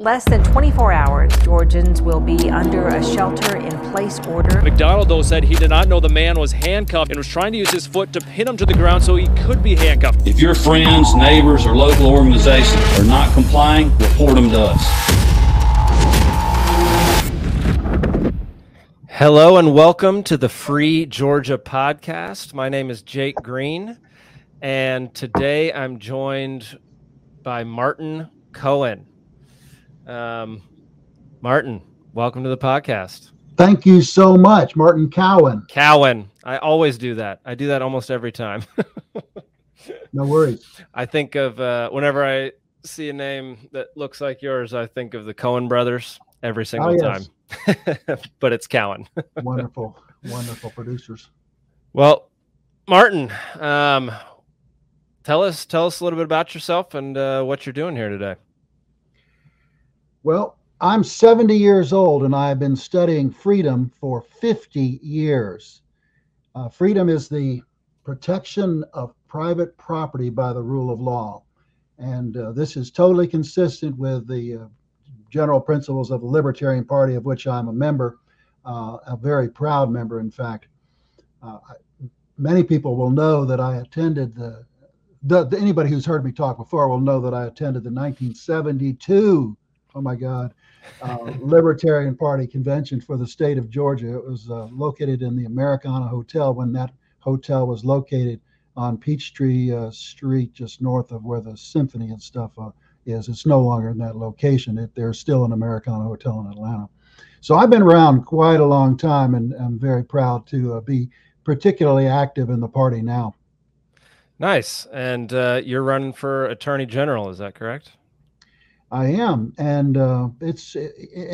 less than 24 hours, Georgians will be under a shelter in place order. McDonald, though, said he did not know the man was handcuffed and was trying to use his foot to pin him to the ground so he could be handcuffed. If your friends, neighbors, or local organizations are not complying, report them to us. Hello and welcome to the Free Georgia podcast. My name is Jake Green, and today I'm joined by Martin Cohen. Um, Martin, welcome to the podcast. Thank you so much, Martin Cowen. Cowen. I always do that. I do that almost every time. no worries. I think of uh, whenever I see a name that looks like yours, I think of the Coen brothers every single oh, yes. time. but it's Cowen. wonderful, wonderful producers. Well, Martin, um, tell us tell us a little bit about yourself and uh, what you're doing here today. Well, I'm 70 years old and I've been studying freedom for 50 years. Uh, freedom is the protection of private property by the rule of law. And uh, this is totally consistent with the uh, general principles of the Libertarian Party, of which I'm a member, uh, a very proud member, in fact. Uh, many people will know that I attended the, the, anybody who's heard me talk before will know that I attended the 1972 oh my God, uh, Libertarian Party convention for the state of Georgia. It was uh, located in the Americana Hotel when that hotel was located on Peachtree uh, Street, just north of where the symphony and stuff uh, is. It's no longer in that location. It, there's still an Americana Hotel in Atlanta. So I've been around quite a long time, and I'm very proud to uh, be particularly active in the party now. Nice. And uh, you're running for attorney general, is that correct? I am, and uh, it's and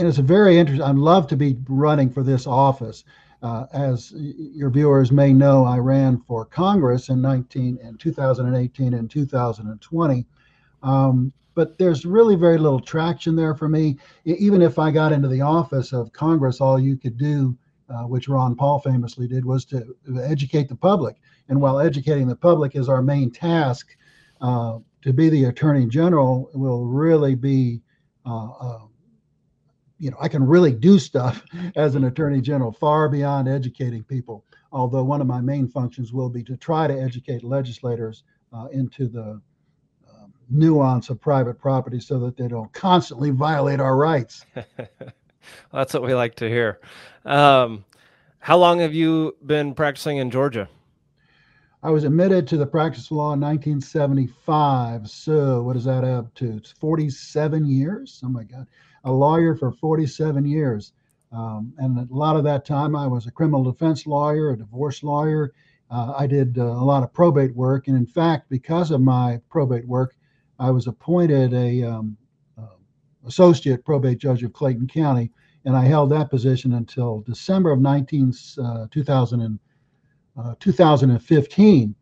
it's a very interesting. I'd love to be running for this office. Uh, as your viewers may know, I ran for Congress in 19 and 2018 and 2020. Um, but there's really very little traction there for me. Even if I got into the office of Congress, all you could do, uh, which Ron Paul famously did, was to educate the public. And while educating the public is our main task, uh, to be the attorney general will really be, uh, uh, you know, I can really do stuff as an attorney general far beyond educating people. Although one of my main functions will be to try to educate legislators uh, into the um, nuance of private property so that they don't constantly violate our rights. well, that's what we like to hear. Um, how long have you been practicing in Georgia? I was admitted to the practice of law in 1975. So what does that up to? It's 47 years. Oh my God, a lawyer for 47 years. Um, and a lot of that time, I was a criminal defense lawyer, a divorce lawyer. Uh, I did uh, a lot of probate work, and in fact, because of my probate work, I was appointed a um, uh, associate probate judge of Clayton County, and I held that position until December of 19, uh, 2000. Uh, 2015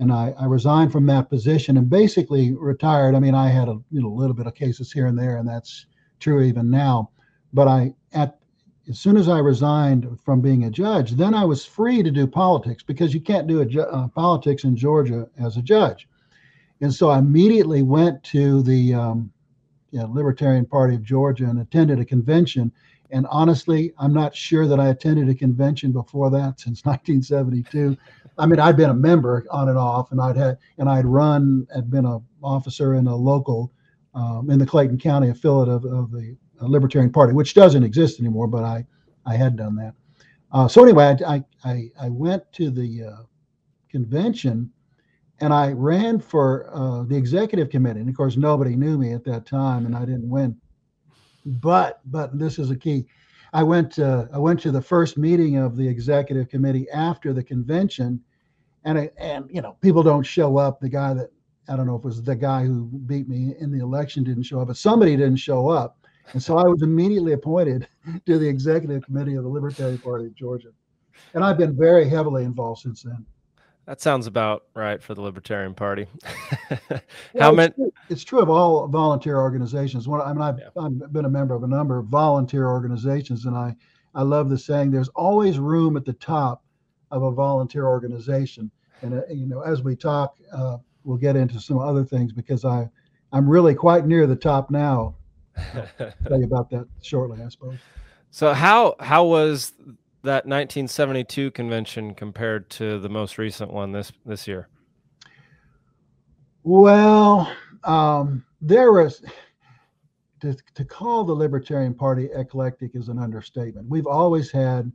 and I, I, resigned from that position and basically retired. I mean, I had a you know little bit of cases here and there, and that's true even now. But I at as soon as I resigned from being a judge, then I was free to do politics because you can't do ju- uh, politics in Georgia as a judge. And so I immediately went to the um, Libertarian Party of Georgia and attended a convention and honestly, I'm not sure that I attended a convention before that since 1972. I mean, I'd been a member on and off, and I'd had and I'd run, had been an officer in a local um, in the Clayton County affiliate of, of the Libertarian Party, which doesn't exist anymore, but I I had done that. Uh, so anyway, I, I I went to the uh, convention, and I ran for uh, the executive committee, and of course nobody knew me at that time, and I didn't win. But but this is a key. I went uh, I went to the first meeting of the executive committee after the convention, and I, and you know people don't show up. The guy that I don't know if it was the guy who beat me in the election didn't show up, but somebody didn't show up, and so I was immediately appointed to the executive committee of the Libertarian Party of Georgia, and I've been very heavily involved since then. That sounds about right for the Libertarian Party. How many? It's, it's, true of all volunteer organizations. When, I mean, I've, yeah. I've, been a member of a number of volunteer organizations, and I, I love the saying: "There's always room at the top of a volunteer organization." And uh, you know, as we talk, uh, we'll get into some other things because I, I'm really quite near the top now. tell you about that shortly, I suppose. So how how was that 1972 convention compared to the most recent one this this year? Well, um, there was to, to call the Libertarian Party eclectic is an understatement. We've always had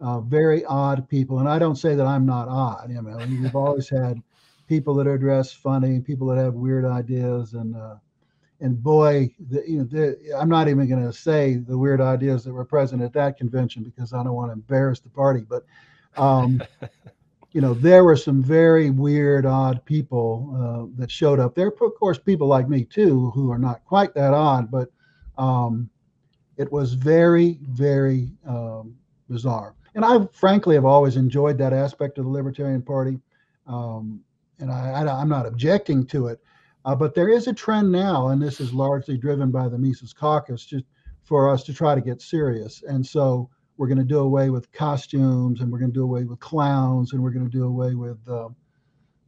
uh, very odd people, and I don't say that I'm not odd. You know, we've always had people that are dressed funny, people that have weird ideas, and uh, and boy, the, you know, the, I'm not even going to say the weird ideas that were present at that convention because I don't want to embarrass the party. But, um, you know, there were some very weird, odd people uh, that showed up there. Of course, people like me too, who are not quite that odd, but um, it was very, very um, bizarre. And I, frankly, have always enjoyed that aspect of the Libertarian Party, um, and I, I, I'm not objecting to it uh, but there is a trend now, and this is largely driven by the Mises Caucus, just for us to try to get serious. And so we're going to do away with costumes, and we're going to do away with clowns, and we're going to do away with, uh,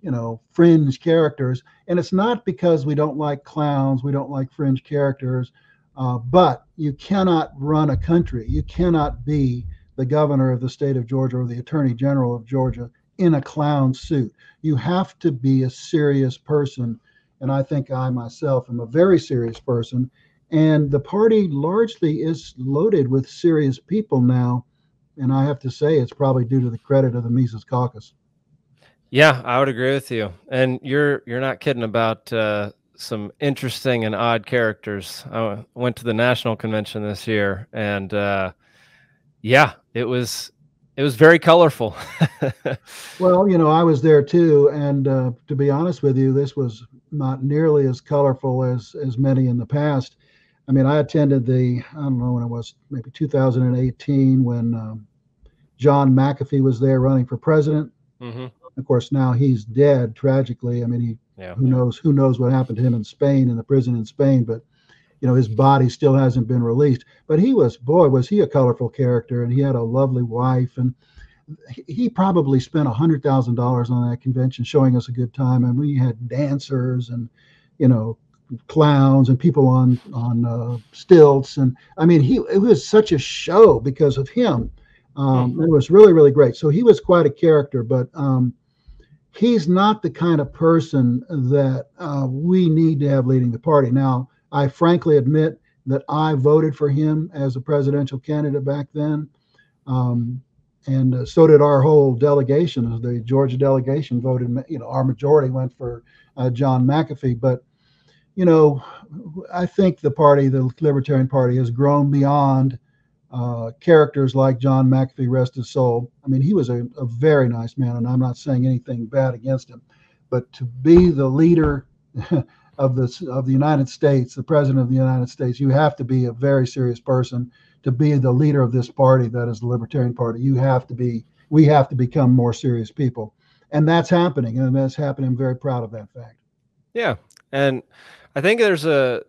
you know, fringe characters. And it's not because we don't like clowns, we don't like fringe characters, uh, but you cannot run a country. You cannot be the governor of the state of Georgia or the attorney general of Georgia in a clown suit. You have to be a serious person and I think I myself am a very serious person. And the party largely is loaded with serious people now. And I have to say, it's probably due to the credit of the Mises Caucus. Yeah, I would agree with you. And you're you're not kidding about uh, some interesting and odd characters. I went to the national convention this year, and uh, yeah, it was it was very colorful. well, you know, I was there too, and uh, to be honest with you, this was not nearly as colorful as as many in the past. I mean, I attended the I don't know when it was, maybe 2018 when um, John McAfee was there running for president. Mm-hmm. Of course, now he's dead tragically. I mean, he yeah. who knows who knows what happened to him in Spain in the prison in Spain, but you know his body still hasn't been released. But he was boy was he a colorful character and he had a lovely wife and he probably spent a hundred thousand dollars on that convention showing us a good time. And we had dancers and you know clowns and people on on uh, stilts. And i mean he it was such a show because of him. Um, mm-hmm. it was really really great. So he was quite a character but um, he's not the kind of person that uh, we need to have leading the party. Now I frankly admit that I voted for him as a presidential candidate back then. Um, and uh, so did our whole delegation. The Georgia delegation voted, you know, our majority went for uh, John McAfee. But, you know, I think the party, the Libertarian Party, has grown beyond uh, characters like John McAfee, rest his soul. I mean, he was a, a very nice man, and I'm not saying anything bad against him. But to be the leader of the of the United States, the president of the United States, you have to be a very serious person to be the leader of this party that is the Libertarian Party. You have to be. We have to become more serious people, and that's happening, and that's happening. I'm very proud of that fact. Yeah, and I think there's a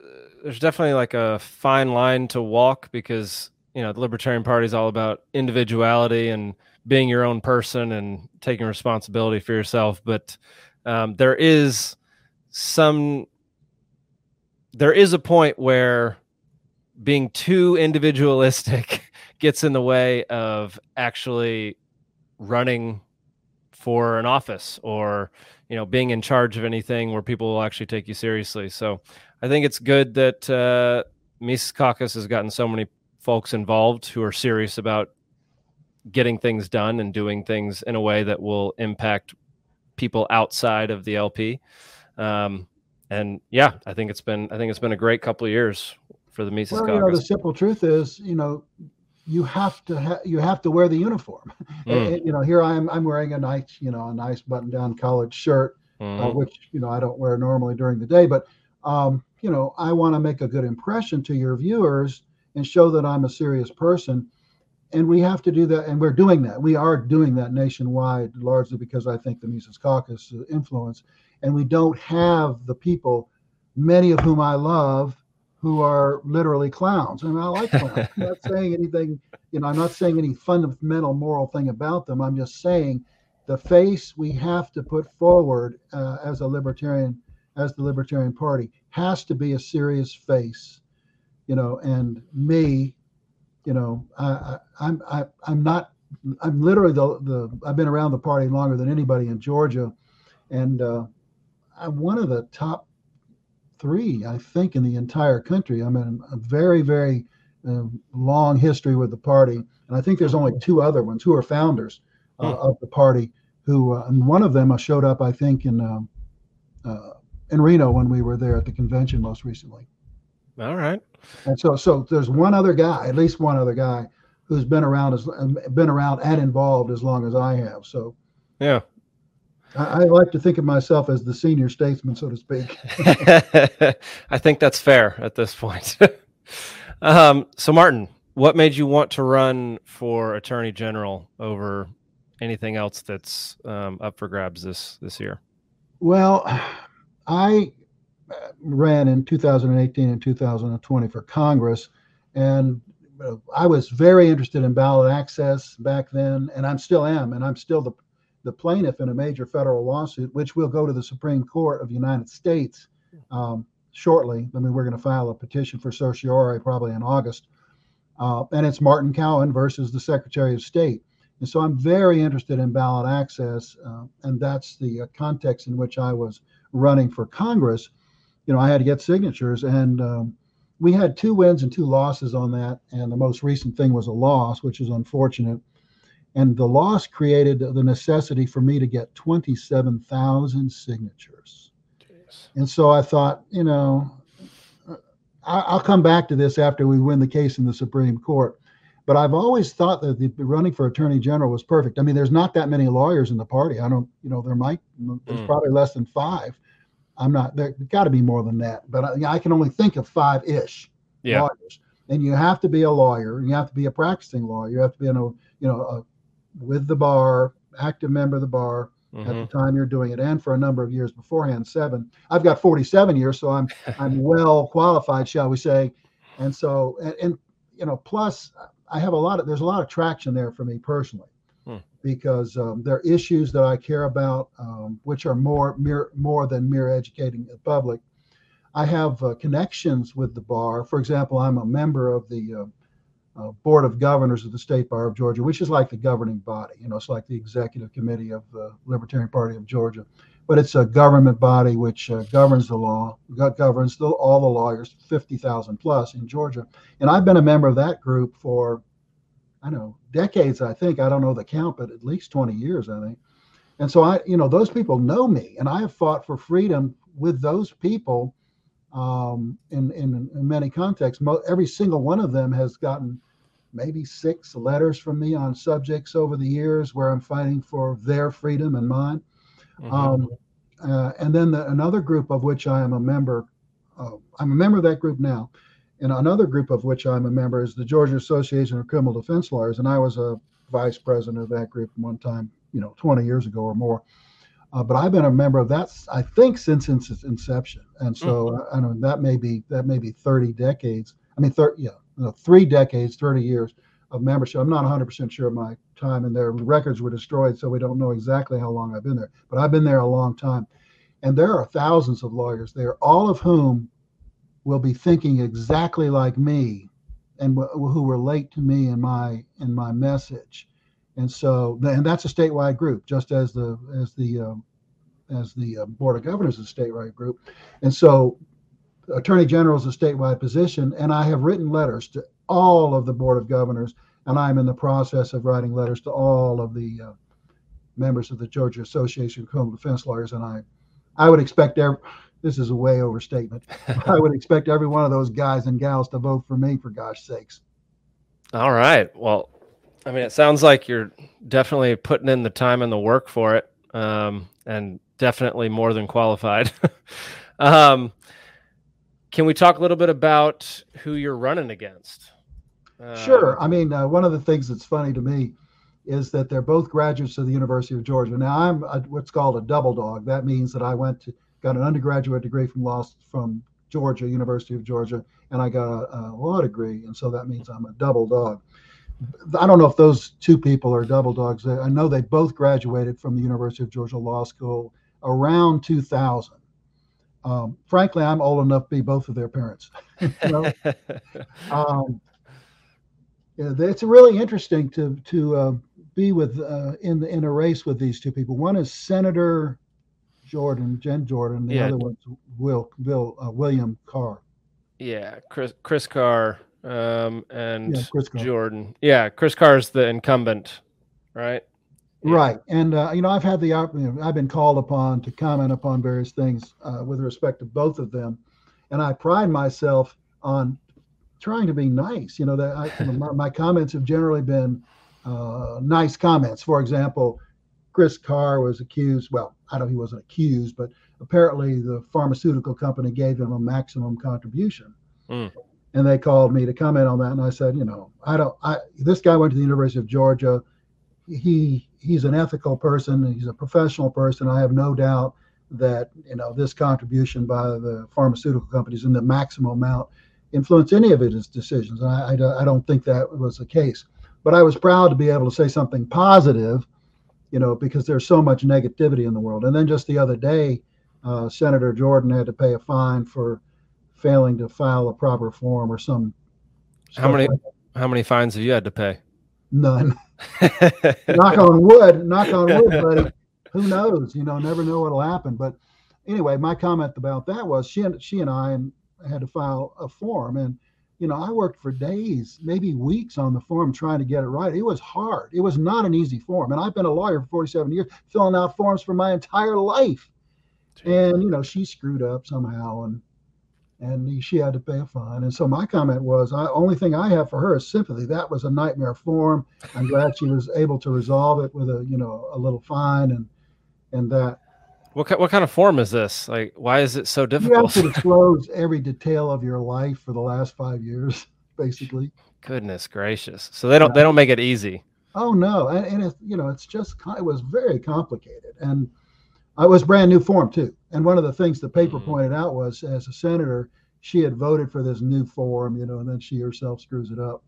there's definitely like a fine line to walk because you know the Libertarian Party is all about individuality and being your own person and taking responsibility for yourself, but um, there is some there is a point where being too individualistic gets in the way of actually running for an office or you know being in charge of anything where people will actually take you seriously. So i think it's good that uh, mises caucus has gotten so many folks involved who are serious about getting things done and doing things in a way that will impact people outside of the lp um, and yeah, I think it's been I think it's been a great couple of years for the Mises well, Caucus. You know, the simple truth is, you know, you have to ha- you have to wear the uniform. Mm. and, you know, here I am I'm wearing a nice you know a nice button down college shirt, uh, mm-hmm. uh, which you know I don't wear normally during the day, but um, you know I want to make a good impression to your viewers and show that I'm a serious person. And we have to do that, and we're doing that. We are doing that nationwide, largely because I think the Mises Caucus influence and we don't have the people, many of whom I love, who are literally clowns. I and mean, I like clowns. I'm not saying anything, you know, I'm not saying any fundamental moral thing about them. I'm just saying the face we have to put forward uh, as a libertarian, as the Libertarian Party, has to be a serious face. you know, and me, you know, I, I, I'm I, I'm not I'm literally the the I've been around the party longer than anybody in Georgia, and uh, one of the top three, I think, in the entire country. I'm in a very very uh, long history with the party, and I think there's only two other ones who are founders uh, of the party. Who uh, and one of them showed up, I think, in um, uh, in Reno when we were there at the convention most recently. All right. And so, so there's one other guy, at least one other guy, who's been around as been around and involved as long as I have. So, yeah, I, I like to think of myself as the senior statesman, so to speak. I think that's fair at this point. um, so, Martin, what made you want to run for attorney general over anything else that's um, up for grabs this this year? Well, I ran in 2018 and 2020 for Congress, and I was very interested in ballot access back then, and I'm still am, and I'm still the the plaintiff in a major federal lawsuit, which will go to the Supreme Court of the United States um, shortly. I mean, we're going to file a petition for certiorari probably in August, uh, and it's Martin Cowen versus the Secretary of State. And so I'm very interested in ballot access, uh, and that's the uh, context in which I was running for Congress. You know, I had to get signatures, and um, we had two wins and two losses on that, and the most recent thing was a loss, which is unfortunate. And the loss created the necessity for me to get 27,000 signatures. Jeez. And so I thought, you know, I'll come back to this after we win the case in the Supreme Court. But I've always thought that the running for attorney general was perfect. I mean, there's not that many lawyers in the party. I don't, you know, there might, there's mm. probably less than five. I'm not there. Got to be more than that, but I, I can only think of five ish yeah. lawyers. And you have to be a lawyer. You have to be a practicing lawyer. You have to be in a you know a, with the bar, active member of the bar mm-hmm. at the mm-hmm. time you're doing it, and for a number of years beforehand. Seven. I've got 47 years, so I'm I'm well qualified, shall we say? And so and, and you know, plus I have a lot of there's a lot of traction there for me personally because um, there are issues that I care about, um, which are more mere, more than mere educating the public. I have uh, connections with the bar. For example, I'm a member of the uh, Board of Governors of the State Bar of Georgia, which is like the governing body. You know, it's like the executive committee of the Libertarian Party of Georgia, but it's a government body which uh, governs the law, governs the, all the lawyers, 50,000 plus in Georgia. And I've been a member of that group for I know decades. I think I don't know the count, but at least 20 years, I think. And so I, you know, those people know me, and I have fought for freedom with those people um, in, in, in many contexts. Mo- every single one of them has gotten maybe six letters from me on subjects over the years where I'm fighting for their freedom and mine. Mm-hmm. Um, uh, and then the, another group of which I am a member, uh, I'm a member of that group now, and another group of which I'm a member is the Georgia Association of Criminal Defense Lawyers, and I was a vice president of that group one time, you know, 20 years ago or more. Uh, but I've been a member of that, I think, since its inception, and so mm-hmm. I, know that may be that may be 30 decades. I mean, 30, yeah, no, three decades, 30 years of membership. I'm not 100% sure of my time, and their records were destroyed, so we don't know exactly how long I've been there. But I've been there a long time, and there are thousands of lawyers there, all of whom will be thinking exactly like me and who relate to me in my in my message and so and that's a statewide group just as the as the um, as the uh, board of governors is a statewide group and so attorney general is a statewide position and i have written letters to all of the board of governors and i'm in the process of writing letters to all of the uh, members of the georgia association of criminal defense lawyers and i i would expect every, this is a way overstatement. I would expect every one of those guys and gals to vote for me, for gosh sakes. All right. Well, I mean, it sounds like you're definitely putting in the time and the work for it, um, and definitely more than qualified. um, can we talk a little bit about who you're running against? Uh, sure. I mean, uh, one of the things that's funny to me is that they're both graduates of the University of Georgia. Now, I'm a, what's called a double dog. That means that I went to got an undergraduate degree from law from Georgia, University of Georgia, and I got a, a, law degree, and so that means I'm a double dog. I don't know if those two people are double dogs. I know they both graduated from the University of Georgia Law School around 2000, Um, frankly, I'm old enough to be both of their parents. um, yeah, it's really interesting to to uh, be with uh, in the, in a race with these two people. One is Senator Jordan, Jen Jordan. The Yeah. other one's Will Bill uh, William Carr. yeah, Chris Chris Carr um, and Jordan. Yeah, Chris Carr. Jordan. Yeah, Chris Carr's the incumbent, right? Yeah. Right, and uh, you know I've had the know, I've been called upon to comment upon various things uh, with respect to both of them, and I pride myself on trying to be nice. You know that I, know, my, my comments have generally been uh, nice comments. For example, Chris Carr was accused. Well, I don't. He wasn't accused, but apparently the pharmaceutical company gave him a maximum contribution. Mm. And they called me to comment on that, and I said, you know, I don't. I this guy went to the University of Georgia. He he's an ethical person he's a professional person. I have no doubt that you know this contribution by the pharmaceutical companies in the maximum amount influence any of his decisions and I, I, don't- I don't think that was the case. But i was proud to be able to say something positive you know because there's so much negativity in the world. And then just the other day uh, senator jordan had to pay a fine for failing to file a proper form or some How many- like How many fines have you had to pay? none knock on wood, knock on wood, buddy. Who knows? You know, never know what'll happen. But anyway, my comment about that was she and she and I had to file a form, and you know, I worked for days, maybe weeks on the form trying to get it right. It was hard. It was not an easy form, and I've been a lawyer for 47 years, filling out forms for my entire life. And you know, she screwed up somehow, and and she had to pay a fine. And so my comment was, I only thing I have for her is sympathy. That was a nightmare form. I'm glad she was able to resolve it with a you know a little fine and and that What what kind of form is this? Like, why is it so you have difficult? to disclose every detail of your life for the last five years, basically. Goodness gracious! So they don't they don't make it easy. Oh no, and, and it, you know it's just it was very complicated, and It was brand new form too. And one of the things the paper Mhm. pointed out was, as a senator, she had voted for this new form, you know, and then she herself screws it up.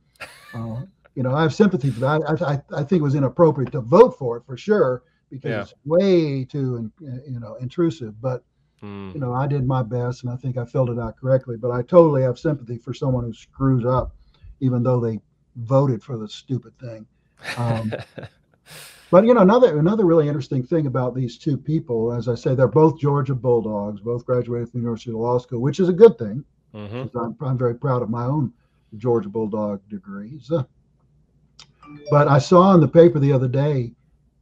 Uh, you know, I have sympathy for that. I, I, I think it was inappropriate to vote for it for sure because Yeah. it's way too, you know, intrusive. But Mm. you know, I did my best, and I think I filled it out correctly. But I totally have sympathy for someone who screws up, even though they voted for the stupid thing. Um, but you know, another another really interesting thing about these two people, as I say, they're both Georgia Bulldogs, both graduated from the University of Law School, which is a good thing. Mhm. 'cause I'm, I'm very proud of my own Georgia Bulldog degrees. But I saw in the paper the other day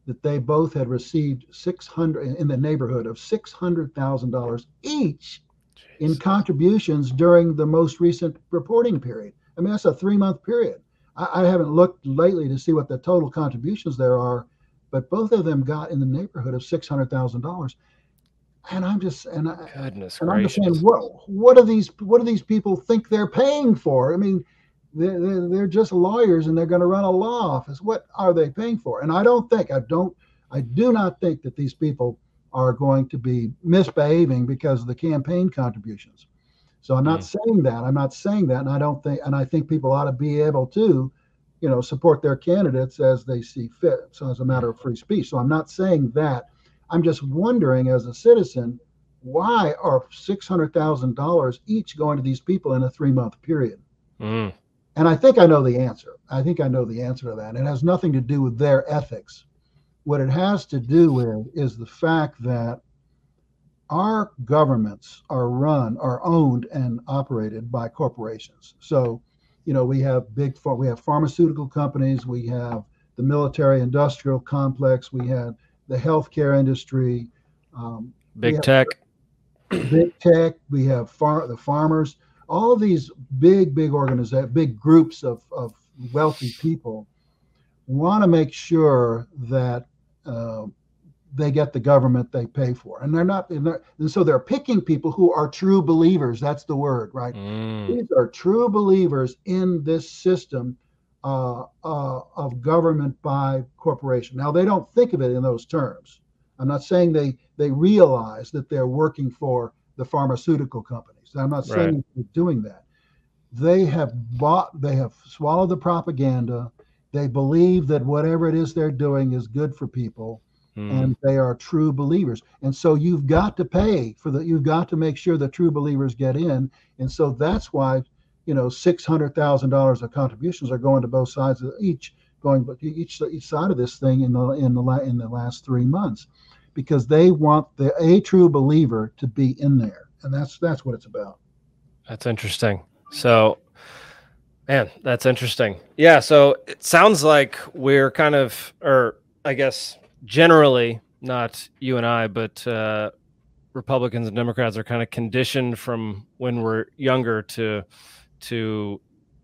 that they both had received 600 in the neighborhood of $600,000 each in contributions during the most recent reporting period. I mean, that's a three month period. I, I haven't looked lately to see what the total contributions there are, but both of them got in the neighborhood of $600,000. And I'm just, and I, Goodness and I'm just saying, what what do these what do these people think they're paying for? I mean, they're, they're, they're just lawyers and they're going to run a law office. What are they paying for? And I don't think I don't I do not think that these people are going to be misbehaving because of the campaign contributions. So I'm not hmm. saying that. I'm not saying that, and I don't think and I think people ought to be able to, you know, support their candidates as they see fit. So as a matter of free speech. So I'm not saying that. I'm just wondering as a citizen why are six hundred thousand dollars each going to these people in a three month period? Mm. And I think I know the answer. I think I know the answer to that. It has nothing to do with their ethics. What it has to do with is the fact that our governments are run, are owned, and operated by corporations. So, you know, we have big, we have pharmaceutical companies, we have the military-industrial complex, we have the healthcare industry, um, Big tech. big tech, we have far, the farmers, all of these big, big organizations, big groups of, of wealthy people want to make sure that uh, they get the government they pay for. And they're not, and, they're, and so they're picking people who are true believers. That's the word, right? Mm. These are true believers in this system uh, uh, of government by corporation. Now, they don't think of it in those terms. I'm not saying they they realize that they're working for the pharmaceutical companies. I'm not saying Right. they're doing that. They have bought, they have swallowed the propaganda. They believe that whatever it is they're doing is good for people, Mm. and they are true believers. And so you've got to pay for the. You've got to make sure the true believers get in. And so that's why, you know, six hundred thousand dollars of contributions are going to both sides of each going, but each each side of this thing in the in the in the last three months, because they want the a true believer to be in there, and that's that's what it's about. That's interesting. So, man, that's interesting. Yeah. So it sounds like we're kind of, or I guess generally, not you and I, but uh, Republicans and Democrats are kind of conditioned from when we're younger to to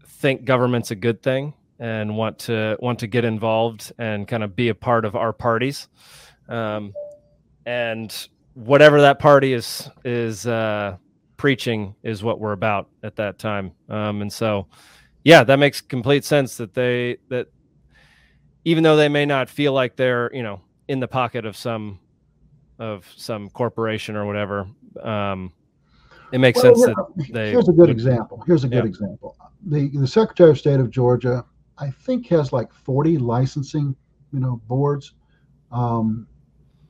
think government's a good thing and want to want to get involved and kind of be a part of our parties. Um, and whatever that party is is uh, preaching is what we're about at that time. Um, and so, yeah, that makes complete sense that they that even though they may not feel like they're you know in the pocket of some of some corporation or whatever, um, it makes Well, sense that they. Here's a good example. Here's a good Yeah. example. The the Secretary of State of Georgia, I think, has like 40 licensing, you know, boards. Um,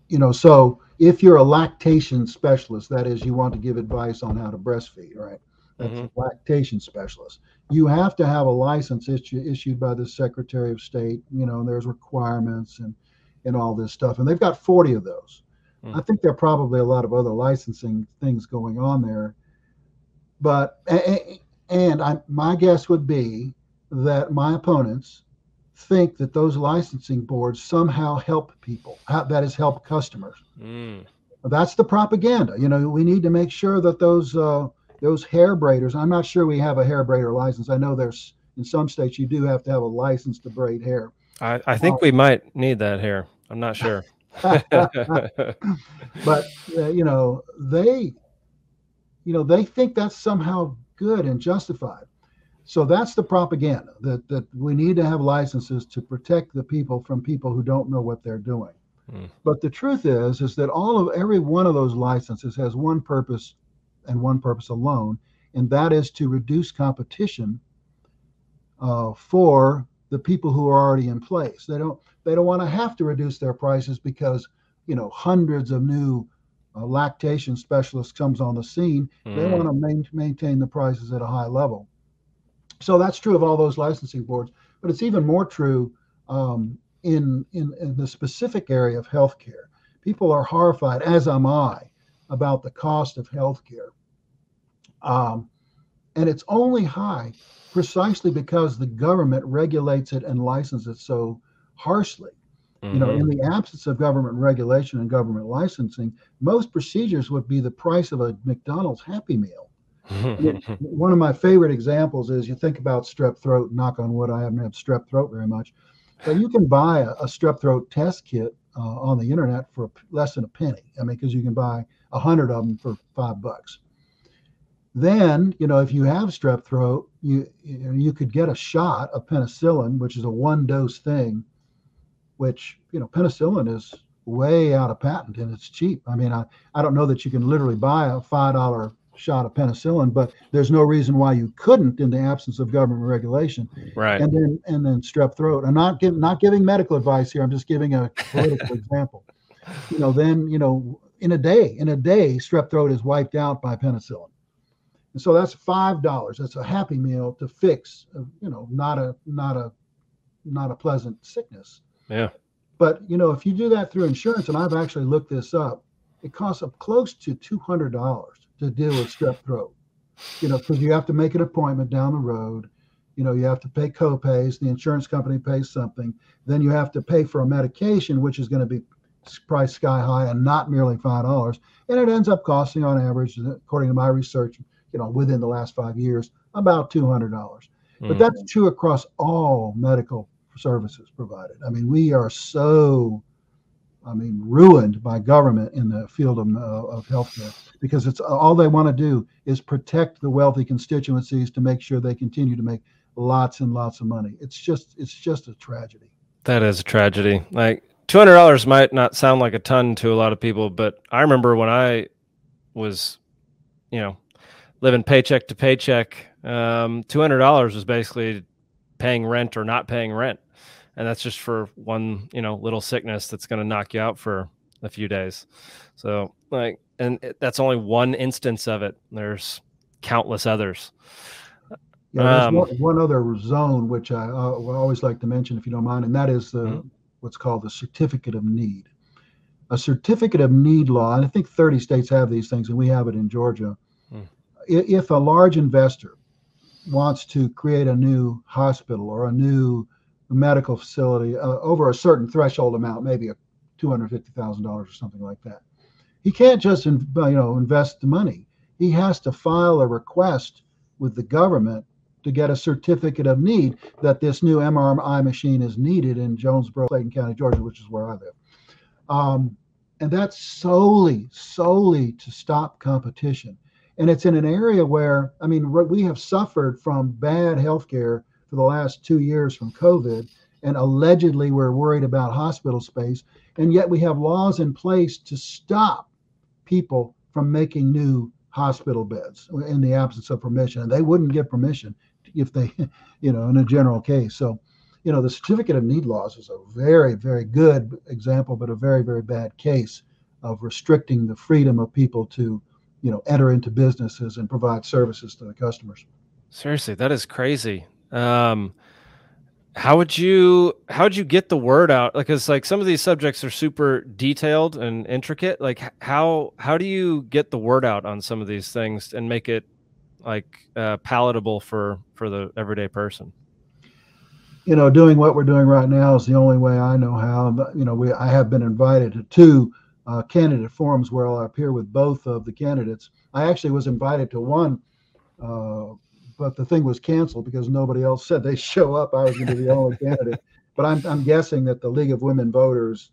you know, so if you're a lactation specialist, that is, you want to give advice on how to breastfeed, right? That's Mhm. a lactation specialist. You have to have a license issue, issued by the Secretary of State. You know, and there's requirements and and all this stuff, and they've got 40 of those. Hmm. I think there are probably a lot of other licensing things going on there, but a- a- and I, my guess would be that my opponents think that those licensing boards somehow help people. That is, help customers. Mm, That's the propaganda. You know, we need to make sure that those uh, those hair braiders. I'm not sure we have a hair braider license. I know there's in some states you do have to have a license to braid hair. I, I think we might need that here. I'm not sure. but uh, you know they you know they think that's somehow good and justified so that's the propaganda that that we need to have licenses to protect the people from people who don't know what they're doing Hmm. but the truth is is that all of every one of those licenses has one purpose and one purpose alone and that is to reduce competition uh, for the people who are already in place. They don't they don't want to have to reduce their prices because you know hundreds of new uh, lactation specialists comes on the scene. They Mm. want to main, maintain the prices at a high level. So that's true of all those licensing boards but it's even more true um, in, in in the specific area of healthcare. People are horrified as am i about the cost of healthcare. Um, and it's only high precisely because the government regulates it and licenses it so harshly you know, in the absence of government regulation and government licensing, most procedures would be the price of a McDonald's Happy Meal. One of my favorite examples is you think about strep throat. Knock on wood, I haven't had strep throat very much, but you can buy a, a strep throat test kit uh, on the internet for less than a penny. I mean, because you can buy a hundred of them for five bucks. Then, you know, if you have strep throat, you you, know, you could get a shot of penicillin, which is a one dose thing which you know penicillin is way out of patent and it's cheap. I mean, I, I don't know that you can literally buy a five dollar shot of penicillin, but there's no reason why you couldn't in the absence of government regulation. right. And then and then strep throat. I'm not giving not giving medical advice here. I'm just giving a political example. You know, then you know in a day in a day strep throat is wiped out by penicillin. And so that's five dollars. That's a happy meal to fix, uh, you know, not a not a not a pleasant sickness. Yeah. But you know, if you do that through insurance, and I've actually looked this up, it costs up close to two hundred dollars to deal with strep throat. You know, because you have to make an appointment down the road. You know, you have to pay co-pays. The insurance company pays something. Then you have to pay for a medication, which is going to be priced sky high and not merely five dollars. And it ends up costing, on average, according to my research, you know, within the last five years, about two hundred dollars. But Mm. that's true across all medical services provided. I mean, we are so, I mean, ruined by government in the field of, uh, of healthcare because it's all they want to do is protect the wealthy constituencies to make sure they continue to make lots and lots of money. It's just, it's just a tragedy. That is a tragedy. Like two hundred dollars might not sound like a ton to a lot of people, but I remember when I was, you know, living paycheck to paycheck. Um, two hundred dollars was basically paying rent or not paying rent. and that's just for one you know little sickness that's going to knock you out for a few days. So like, and it, that's only one instance of it. There's countless others. Yeah, there's Um, one, one other zone which I uh, always like to mention, if you don't mind, and that is the Mhm. what's called the certificate of need. A certificate of need law, and I think 30 states have these things, and we have it in Georgia. If a large investor wants to create a new hospital or a new medical facility uh, over a certain threshold amount, maybe a $250,000 or something like that, he can't just you know invest the money. He has to file a request with the government to get a certificate of need that this new MRI machine is needed in Jonesboro, Clayton County, Georgia, which is where I live. Um, and that's solely, solely to stop competition. And it's in an area where, I mean, we- have suffered from bad healthcare for the last two years from COVID, and allegedly we're worried about hospital space. And yet we have laws in place to stop people from making new hospital beds in the absence of permission. And they wouldn't give permission if they, you know, in a general case. So, you know, the certificate of need laws is a very, very good example, but a very, very bad case of restricting the freedom of people to, you know, enter into businesses and provide services to the customers. Seriously, that is crazy. Um, how would you how would you get the word out? Like, it's like some of these subjects are super detailed and intricate. Like, how how do you get the word out on some of these things and make it like uh, palatable for for the everyday person? you know, doing what we're doing right now is the only way I know how. But, you know, we I have been invited to two uh, candidate forums where I'll appear with both of the candidates. I actually was invited to one, uh, but the thing was canceled because nobody else said they show up. I was going to be the only candidate. But I'm I'm guessing that the League of Women Voters,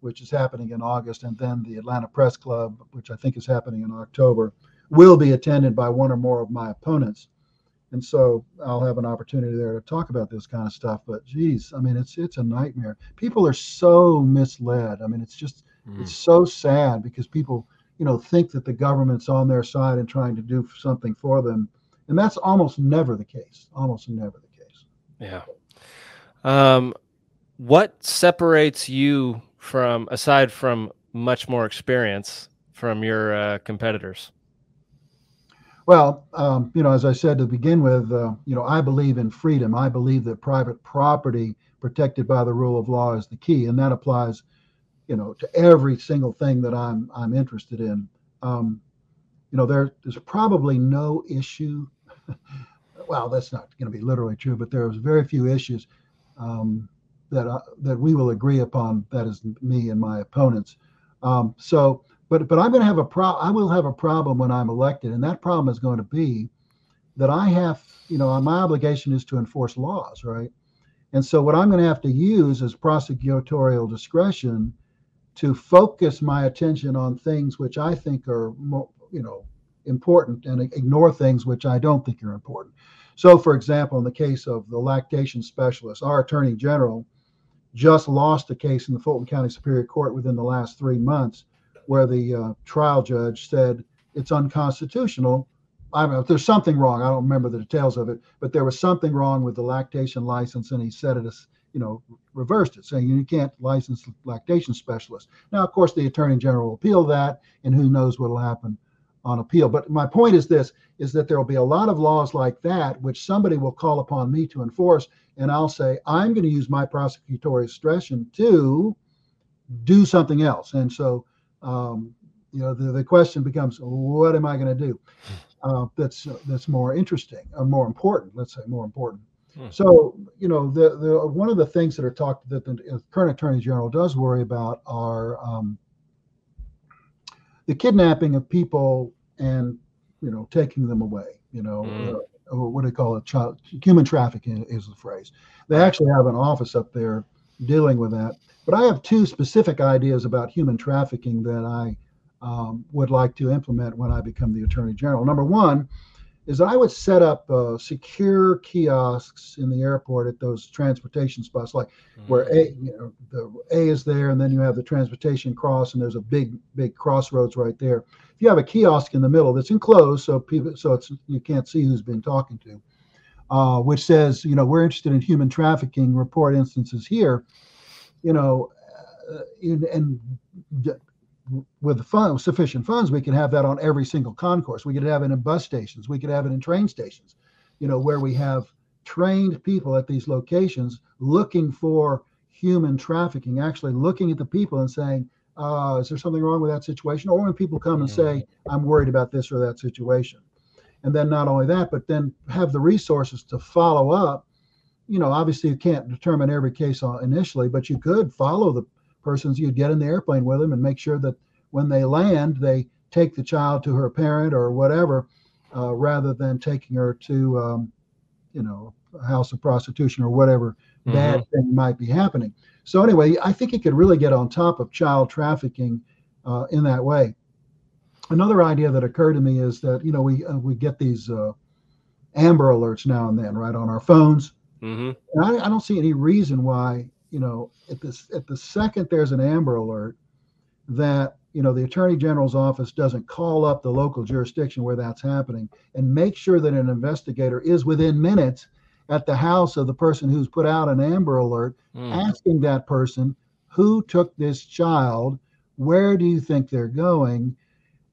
which is happening in August, and then the Atlanta Press Club, which I think is happening in October, will be attended by one or more of my opponents and so I'll have an opportunity there to talk about this kind of stuff. But geez, I mean, it's it's a nightmare. People are so misled. I mean, it's just it's so sad because people, you know, think that the government's on their side and trying to do something for them, and that's almost never the case. Almost never the case. Yeah. Um, what separates you from, aside from much more experience, from your uh, competitors? Well, um, you know, as I said to begin with, uh, you know, I believe in freedom. I believe that private property protected by the rule of law is the key, and that applies, you know, to every single thing that I'm I'm interested in. Um, you know, there, there's probably no issue. well, that's not going to be literally true, but there's very few issues um, that uh, that we will agree upon. That is me and my opponents. Um, so but but I'm going to have a pro. I will have a problem when I'm elected, and that problem is going to be that I have, you know, my obligation is to enforce laws, right? And so what I'm going to have to use is prosecutorial discretion to focus my attention on things which I think are, more, you know, important, and ignore things which I don't think are important. So, for example, in the case of the lactation specialist, our attorney general just lost a case in the Fulton County Superior Court within the last three months where the uh, trial judge said it's unconstitutional. I know, there's something wrong. I don't remember the details of it, but there was something wrong with the lactation license, and he said it you know reversed it, saying you can't license lactation specialists. Now, of course, the attorney general will appeal that, and who knows what will happen on appeal. But my point is this: is that there will be a lot of laws like that which somebody will call upon me to enforce, and I'll say I'm going to use my prosecutorial discretion to do something else, and so um, you know the, the question becomes what am i going to do uh, that's uh, that's more interesting or more important let's say more important Hmm. so you know the, the one of the things that are talked that the current attorney general does worry about are um, the kidnapping of people and you know taking them away you know Mm. uh, what do they call it child human trafficking is the phrase they actually have an office up there dealing with that but I have two specific ideas about human trafficking that I um, would like to implement when I become the Attorney General. Number one is that I would set up uh, secure kiosks in the airport at those transportation spots, like where A, you know, the A is there, and then you have the transportation cross, and there's a big, big crossroads right there. If you have a kiosk in the middle that's enclosed, so people, so it's you can't see who's been talking to. uh, which says, you know, we're interested in human trafficking report instances here, you know, uh, in, and d- with fund, sufficient funds, we can have that on every single concourse. We could have it in bus stations. We could have it in train stations, you know, where we have trained people at these locations looking for human trafficking, actually looking at the people and saying, uh, is there something wrong with that situation? Or when people come and say, I'm worried about this or that situation. And then not only that, but then have the resources to follow up. You know, obviously you can't determine every case initially, but you could follow the persons. You'd get in the airplane with them and make sure that when they land, they take the child to her parent or whatever, uh, rather than taking her to, um, you know, a house of prostitution or whatever mm-hmm. bad thing might be happening. So anyway, I think it could really get on top of child trafficking uh, in that way. Another idea that occurred to me is that you know we uh, we get these uh, Amber Alerts now and then, right, on our phones. Mm-hmm. And I, I, don't see any reason why you know at this at the second there's an Amber Alert that you know the Attorney General's office doesn't call up the local jurisdiction where that's happening and make sure that an investigator is within minutes at the house of the person who's put out an Amber Alert, mm. asking that person who took this child, where do you think they're going,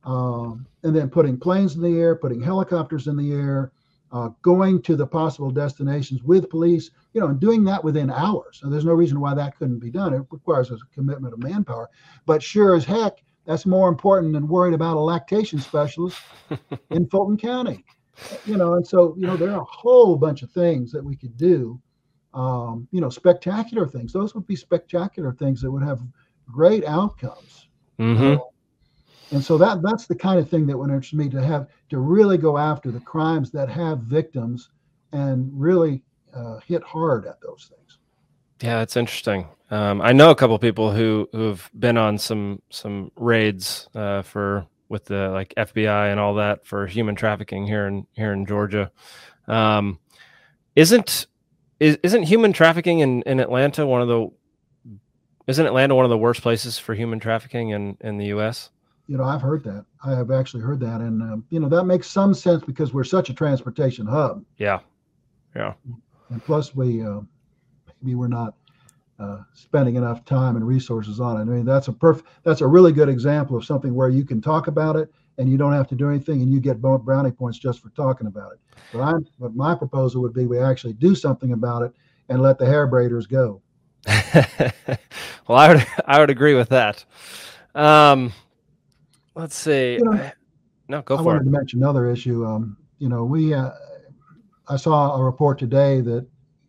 um, and then putting planes in the air, putting helicopters in the air, uh, going to the possible destinations with police, you know, and doing that within hours. And there's no reason why that couldn't be done. It requires a commitment of manpower. But sure as heck, that's more important than worrying about a lactation specialist in Fulton County you know, and so you know there are a whole bunch of things that we could do. Um, you know, spectacular things. Those would be spectacular things that would have great outcomes. Mm-hmm. Uh, and so that that's the kind of thing that would interest me to have to really go after the crimes that have victims and really uh, hit hard at those things. Yeah, it's interesting. Um, I know a couple people who who've been on some some raids uh, for with the like FBI and all that for human trafficking here in here in Georgia. Um, isn't is, isn't human trafficking in, in Atlanta one of the isn't Atlanta one of the worst places for human trafficking in, in the U.S.? You know, I've heard that. I have actually heard that, and um, you know that makes some sense because we're such a transportation hub. Yeah, yeah. And plus, we uh, maybe we're not uh, spending enough time and resources on it. I mean, that's a perfect, that's a really good example of something where you can talk about it and you don't have to do anything and you get brownie points just for talking about it. But I'm, but my proposal would be we actually do something about it and let the hair braiders go. well, I would, I would agree with that. Um, let's see. You know, no, go I for wanted it. to mention another issue. Um, you know, we, uh, I saw a report today that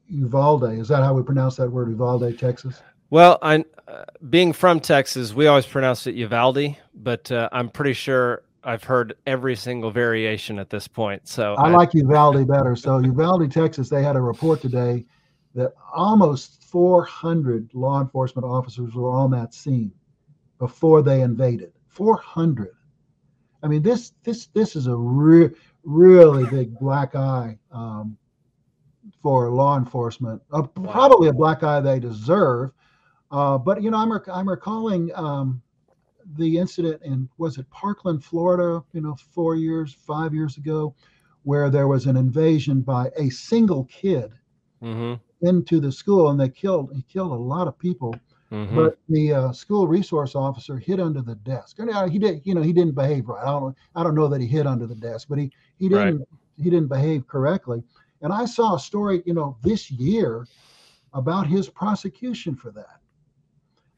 Uvalde. Is that how we pronounce that word, Uvalde, Texas? Well, I, uh, being from Texas, we always pronounce it Uvalde, but uh, I'm pretty sure I've heard every single variation at this point. So I, I like Uvalde better. So Uvalde, Texas, they had a report today that almost 400 law enforcement officers were on that scene before they invaded. 400. I mean, this this this is a re- really big black eye um, for law enforcement. Uh, wow. Probably a black eye they deserve. Uh, but you know, I'm rec- I'm recalling um, the incident in was it Parkland, Florida? You know, four years, five years ago, where there was an invasion by a single kid mm-hmm. into the school, and they killed he killed a lot of people. Mm-hmm. But the uh, school resource officer hid under the desk. And, uh, he did, you know, he didn't behave right. I don't, I don't know that he hid under the desk, but he he didn't right. he didn't behave correctly. And I saw a story, you know, this year about his prosecution for that.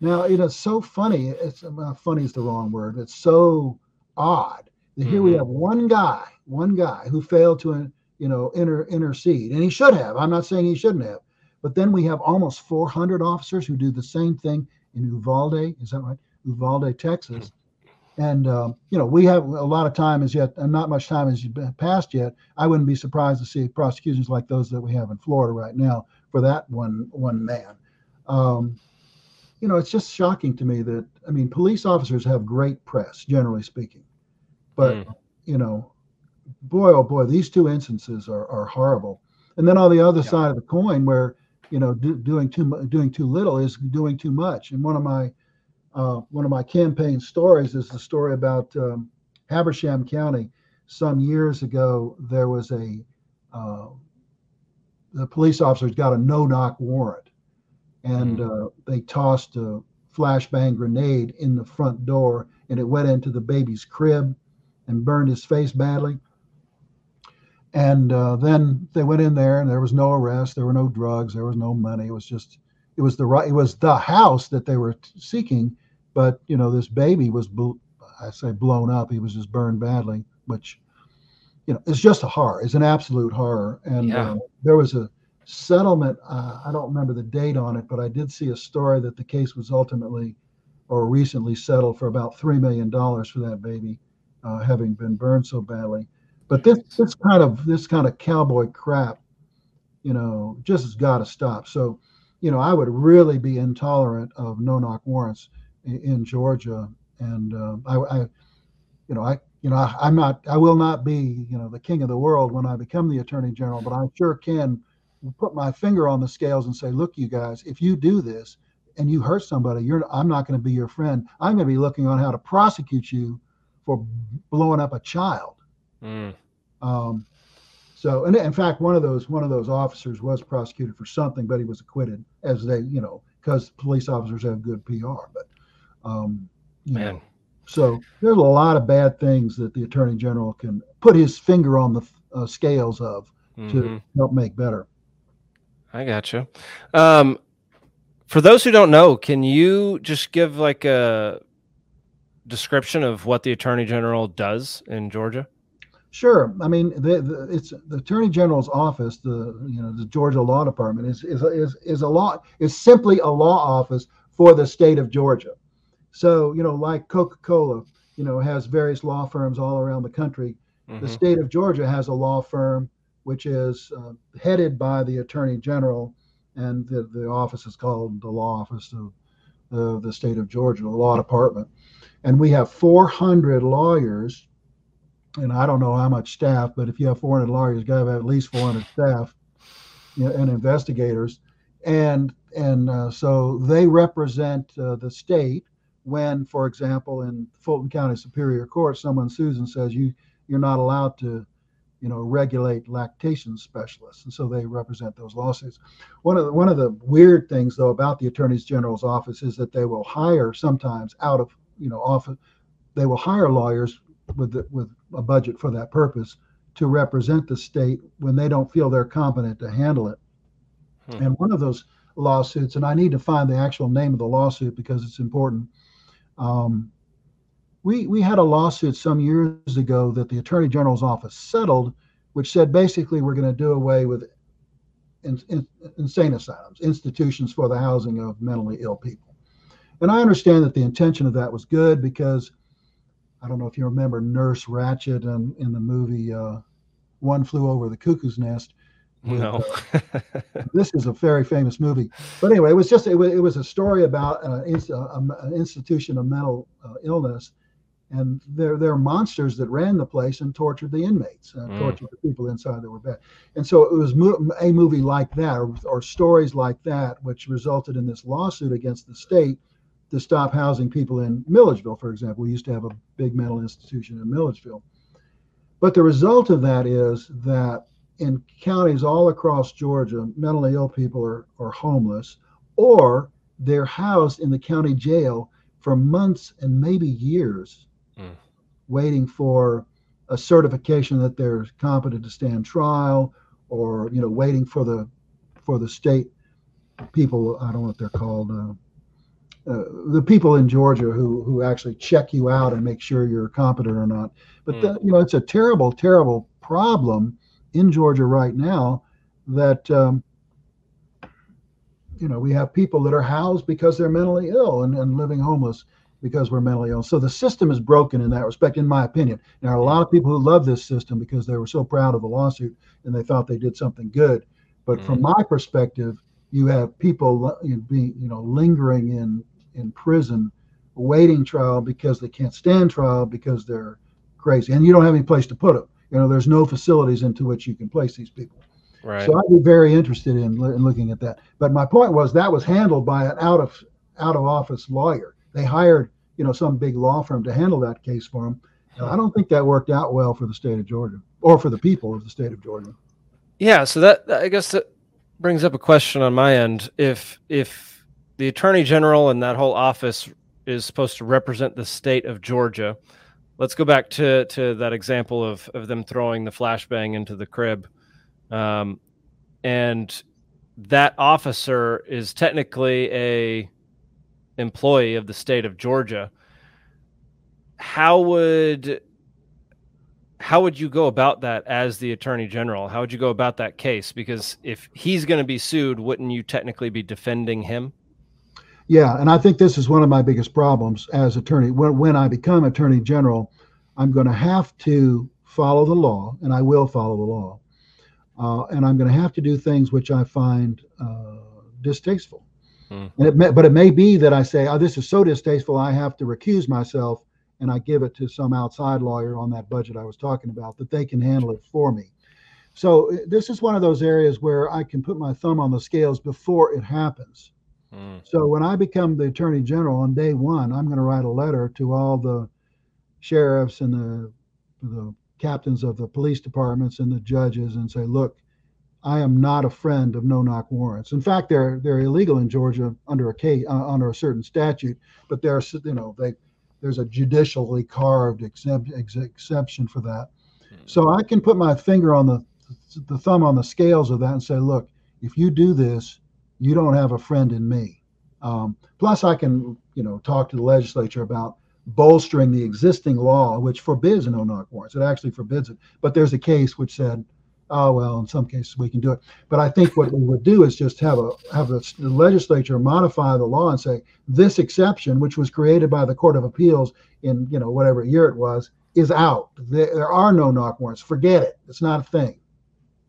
Now, it is so funny. It's uh, funny is the wrong word. It's so odd that mm-hmm. here we mm-hmm. have one guy, one guy who failed to, you know, inter, intercede, and he should have. I'm not saying he shouldn't have, but then we have almost 400 officers who do the same thing in Uvalde. Is that right? Uvalde, Texas, and um, you know, we have a lot of time as yet, and not much time has passed yet. I wouldn't be surprised to see prosecutions like those that we have in Florida right now for that one one man. Um, you know, it's just shocking to me that I mean, police officers have great press, generally speaking, but mm. you know, boy oh boy, these two instances are are horrible. And then on the other yeah. side of the coin, where you know, do, doing too doing too little is doing too much. And one of my uh, one of my campaign stories is the story about um, Habersham County. Some years ago, there was a uh, the police officers got a no-knock warrant, and uh, they tossed a flashbang grenade in the front door, and it went into the baby's crib and burned his face badly. And uh, then they went in there, and there was no arrest, there were no drugs, there was no money. It was just, it was the right, it was the house that they were t- seeking, but you know, this baby was, bl- I say, blown up. He was just burned badly, which, you know, it's just a horror. It's an absolute horror. And Yeah. uh, there was a settlement. Uh, I don't remember the date on it, but I did see a story that the case was ultimately or recently settled for about three million dollars for that baby, uh, having been burned so badly. But this this kind of this kind of cowboy crap, you know, just has got to stop. So, you know, I would really be intolerant of no knock warrants in, in Georgia, and uh, I, I, you know, I. You know, I, I'm not. I will not be, you know, the king of the world when I become the attorney general. But I sure can put my finger on the scales and say, look, you guys, if you do this and you hurt somebody, you're I'm not going to be your friend. I'm going to be looking on how to prosecute you for blowing up a child. Mm. Um, so, and in fact, one of those one of those officers was prosecuted for something, but he was acquitted, as they, you know, because police officers have good PR. But, um, you know, Man. so there's a lot of bad things that the attorney general can put his finger on the uh, scales of to Mhm. help make better. I gotcha. Um, for those who don't know, can you just give like a description of what the attorney general does in Georgia? Sure. I mean, the, the, it's the Attorney General's office. The you know the Georgia Law Department is is is is a law is simply a law office for the state of Georgia. So you know, like Coca Cola, you know, has various law firms all around the country. The Mhm. state of Georgia has a law firm which is uh, headed by the Attorney General, and the, the office is called the Law Office of the, the state of Georgia, the Law Department. And we have 400 lawyers, and I don't know how much staff, but if you have 400 lawyers, you got to have at least 400 staff and investigators. And and uh, so they represent uh, the state when, for example, in Fulton County Superior Court, someone sues and says you you're not allowed to you know, regulate lactation specialists, and so they represent those lawsuits. One of the, one of the weird things, though, about the Attorney General's office is that they will hire sometimes out of you know office, they will hire lawyers with the, with a budget for that purpose to represent the state when they don't feel they're competent to handle it. Hmm. And one of those lawsuits, and I need to find the actual name of the lawsuit because it's important. Um, we we had a lawsuit some years ago that the attorney general's office settled, which said basically we're going to do away with in, in, insane asylums, institutions for the housing of mentally ill people. And I understand that the intention of that was good because I don't know if you remember Nurse Ratched in, in the movie uh, One Flew Over the Cuckoo's Nest. with, No. this is a very famous movie. But anyway, it was just it was, it was a story about uh, uh, an institution of mental uh, illness, and there there are monsters that ran the place and tortured the inmates, uh, Mm. tortured the people inside that were bad. And so it was mo- a movie like that, or, or stories like that, which resulted in this lawsuit against the state to stop housing people in Milledgeville, for example. We used to have a big mental institution in Milledgeville. But the result of that is that in counties all across Georgia, mentally ill people are, are homeless or they're housed in the county jail for months and maybe years, Mm. waiting for a certification that they're competent to stand trial or, you know, waiting for the for the state people, I don't know what they're called, uh, uh, the people in Georgia who who actually check you out and make sure you're competent or not. But Hmm. the, you know, it's a terrible, terrible problem in Georgia right now that um, you know we have people that are housed because they're mentally ill and, and living homeless because we're mentally ill. So the system is broken in that respect, in my opinion. There are a lot of people who love this system because they were so proud of the lawsuit and they thought they did something good. But from my perspective, you have people being you know lingering in in prison, waiting trial because they can't stand trial because they're crazy, and you don't have any place to put them. You know, there's no facilities into which you can place these people. right. So I'd be very interested in, in looking at that. But my point was that was handled by an out of out of office lawyer. They hired you know some big law firm to handle that case for them. And I don't think that worked out well for the state of Georgia or for the people of the state of Georgia. Yeah, so that I guess that brings up a question on my end. If if the attorney general and that whole office is supposed to represent the state of Georgia, let's go back to to that example of of them throwing the flashbang into the crib, um, and that officer is technically a employee of the state of Georgia. How would how would you go about that as the attorney general? How would you go about that case? Because if he's going to be sued, wouldn't you technically be defending him? Yeah, and I think this is one of my biggest problems as attorney. When, when I become attorney general, I'm going to have to follow the law, and I will follow the law. Uh, and I'm going to have to do things which I find uh, distasteful. Hmm. And it may, but it may be that I say, "Oh, this is so distasteful, I have to recuse myself," and I give it to some outside lawyer on that budget I was talking about that they can handle it for me. So uh, this is one of those areas where I can put my thumb on the scales before it happens. Mm. So when I become the attorney general on day one, I'm going to write a letter to all the sheriffs and the the captains of the police departments and the judges and say, look, I am not a friend of no-knock warrants. In fact, they're they're illegal in Georgia under a case, uh, under a certain statute, but there's you know they there's a judicially carved exempt, ex- exception for that. Hmm. So I can put my finger on the the thumb on the scales of that and say, look, if you do this, you don't have a friend in me. Um, plus, I can you know talk to the legislature about bolstering the existing law, which forbids no knock warrants. It actually forbids it. But there's a case which said, oh well, in some cases we can do it. But I think what we would do is just have a have the legislature modify the law and say this exception, which was created by the Court of Appeals in you know whatever year it was, is out. There, there are no knock warrants. Forget it. It's not a thing.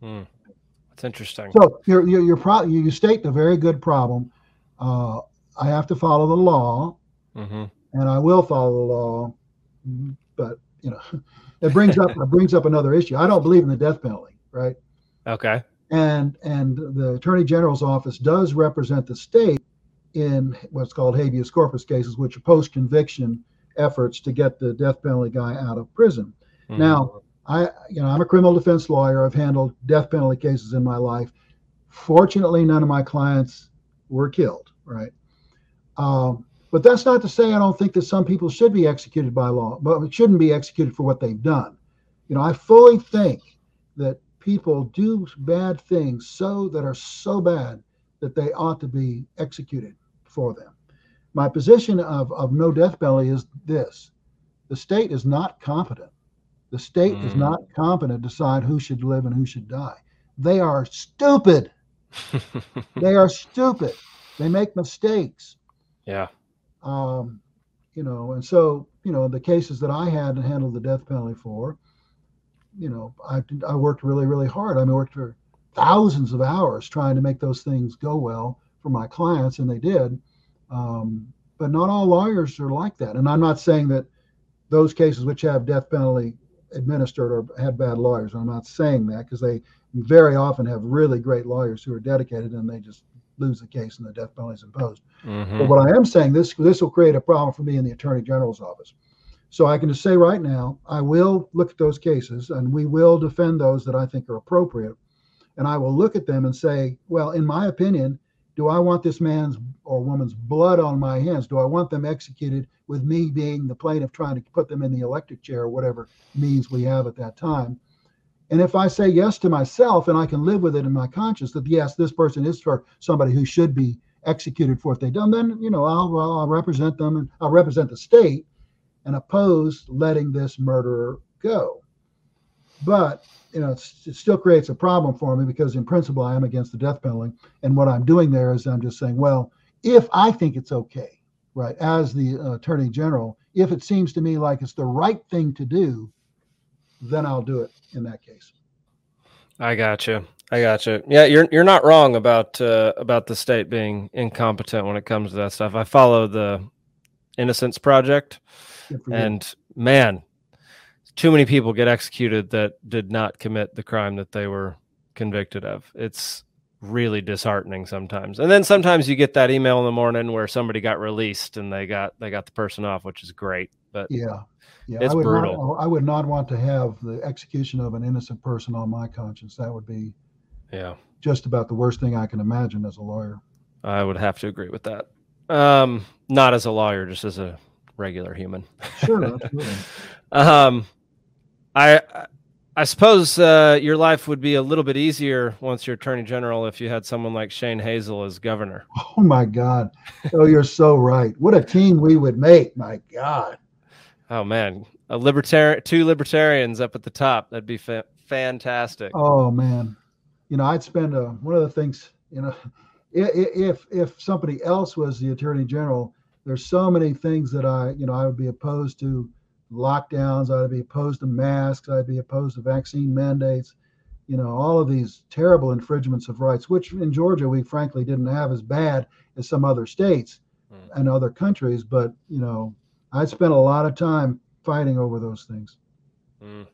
Hmm. That's interesting. So you're you're, you're pro- you state a very good problem. Uh, I have to follow the law. Mm-hmm and I will follow the law. But you know, it brings up it brings up another issue. I don't believe in the death penalty, right? Okay. And and the attorney general's office does represent the state in what's called habeas corpus cases, which are post conviction efforts to get the death penalty guy out of prison. Mm-hmm. Now, I you know I'm a criminal defense lawyer. I've handled death penalty cases in my life. Fortunately, none of my clients were killed. Right. Um, but that's not to say I don't think that some people should be executed by law, but it shouldn't be executed for what they've done. You know, I fully think that people do bad things so that are so bad that they ought to be executed for them. My position of, of no death penalty is this the state is not competent. The state mm. is not competent to decide who should live and who should die. They are stupid. they are stupid. They make mistakes. Yeah. Um, you know, and so you know the cases that I had to handle the death penalty for, you know, I I worked really really hard. I mean, worked for thousands of hours trying to make those things go well for my clients, and they did. Um, but not all lawyers are like that. And I'm not saying that those cases which have death penalty administered or had bad lawyers. I'm not saying that because they very often have really great lawyers who are dedicated and they just lose the case and the death penalty is imposed. Mm-hmm. But what I am saying, this this will create a problem for me in the attorney general's office. So I can just say right now, I will look at those cases and we will defend those that I think are appropriate. And I will look at them and say, well, in my opinion, do I want this man's or woman's blood on my hands? Do I want them executed with me being the plaintiff trying to put them in the electric chair or whatever means we have at that time? And if I say yes to myself and I can live with it in my conscience that yes, this person is for somebody who should be executed for what they've done, then you know I'll, I'll represent them and I'll represent the state and oppose letting this murderer go. But you know, it still creates a problem for me because in principle I am against the death penalty, and what I'm doing there is I'm just saying, well, if I think it's okay, right, as the uh, attorney general, if it seems to me like it's the right thing to do, then I'll do it in that case. I got you. I got you. Yeah, you're you're not wrong about uh, about the state being incompetent when it comes to that stuff. I follow the Innocence Project, and man, too many people get executed that did not commit the crime that they were convicted of. It's really disheartening sometimes. And then sometimes you get that email in the morning where somebody got released and they got they got the person off, which is great. But yeah, yeah, it's I would brutal. Not, I would not want to have the execution of an innocent person on my conscience. That would be, yeah, just about the worst thing I can imagine as a lawyer. I would have to agree with that. Um, not as a lawyer, just as a regular human. Sure, absolutely. um, I I suppose uh, your life would be a little bit easier once you're attorney general if you had someone like Shane Hazel as governor. Oh my God! Oh, you're so right. What a team we would make! My God. Oh man, a libertarian, two libertarians up at the top. That'd be fa- fantastic. Oh man, you know, I'd spend a, one of the things. You know, if if somebody else was the attorney general, there's so many things that I, you know, I would be opposed to lockdowns. I'd be opposed to masks. I'd be opposed to vaccine mandates. You know, all of these terrible infringements of rights, which in Georgia we frankly didn't have as bad as some other states mm. and other countries. But you know, I'd spent a lot of time fighting over those things. Mm.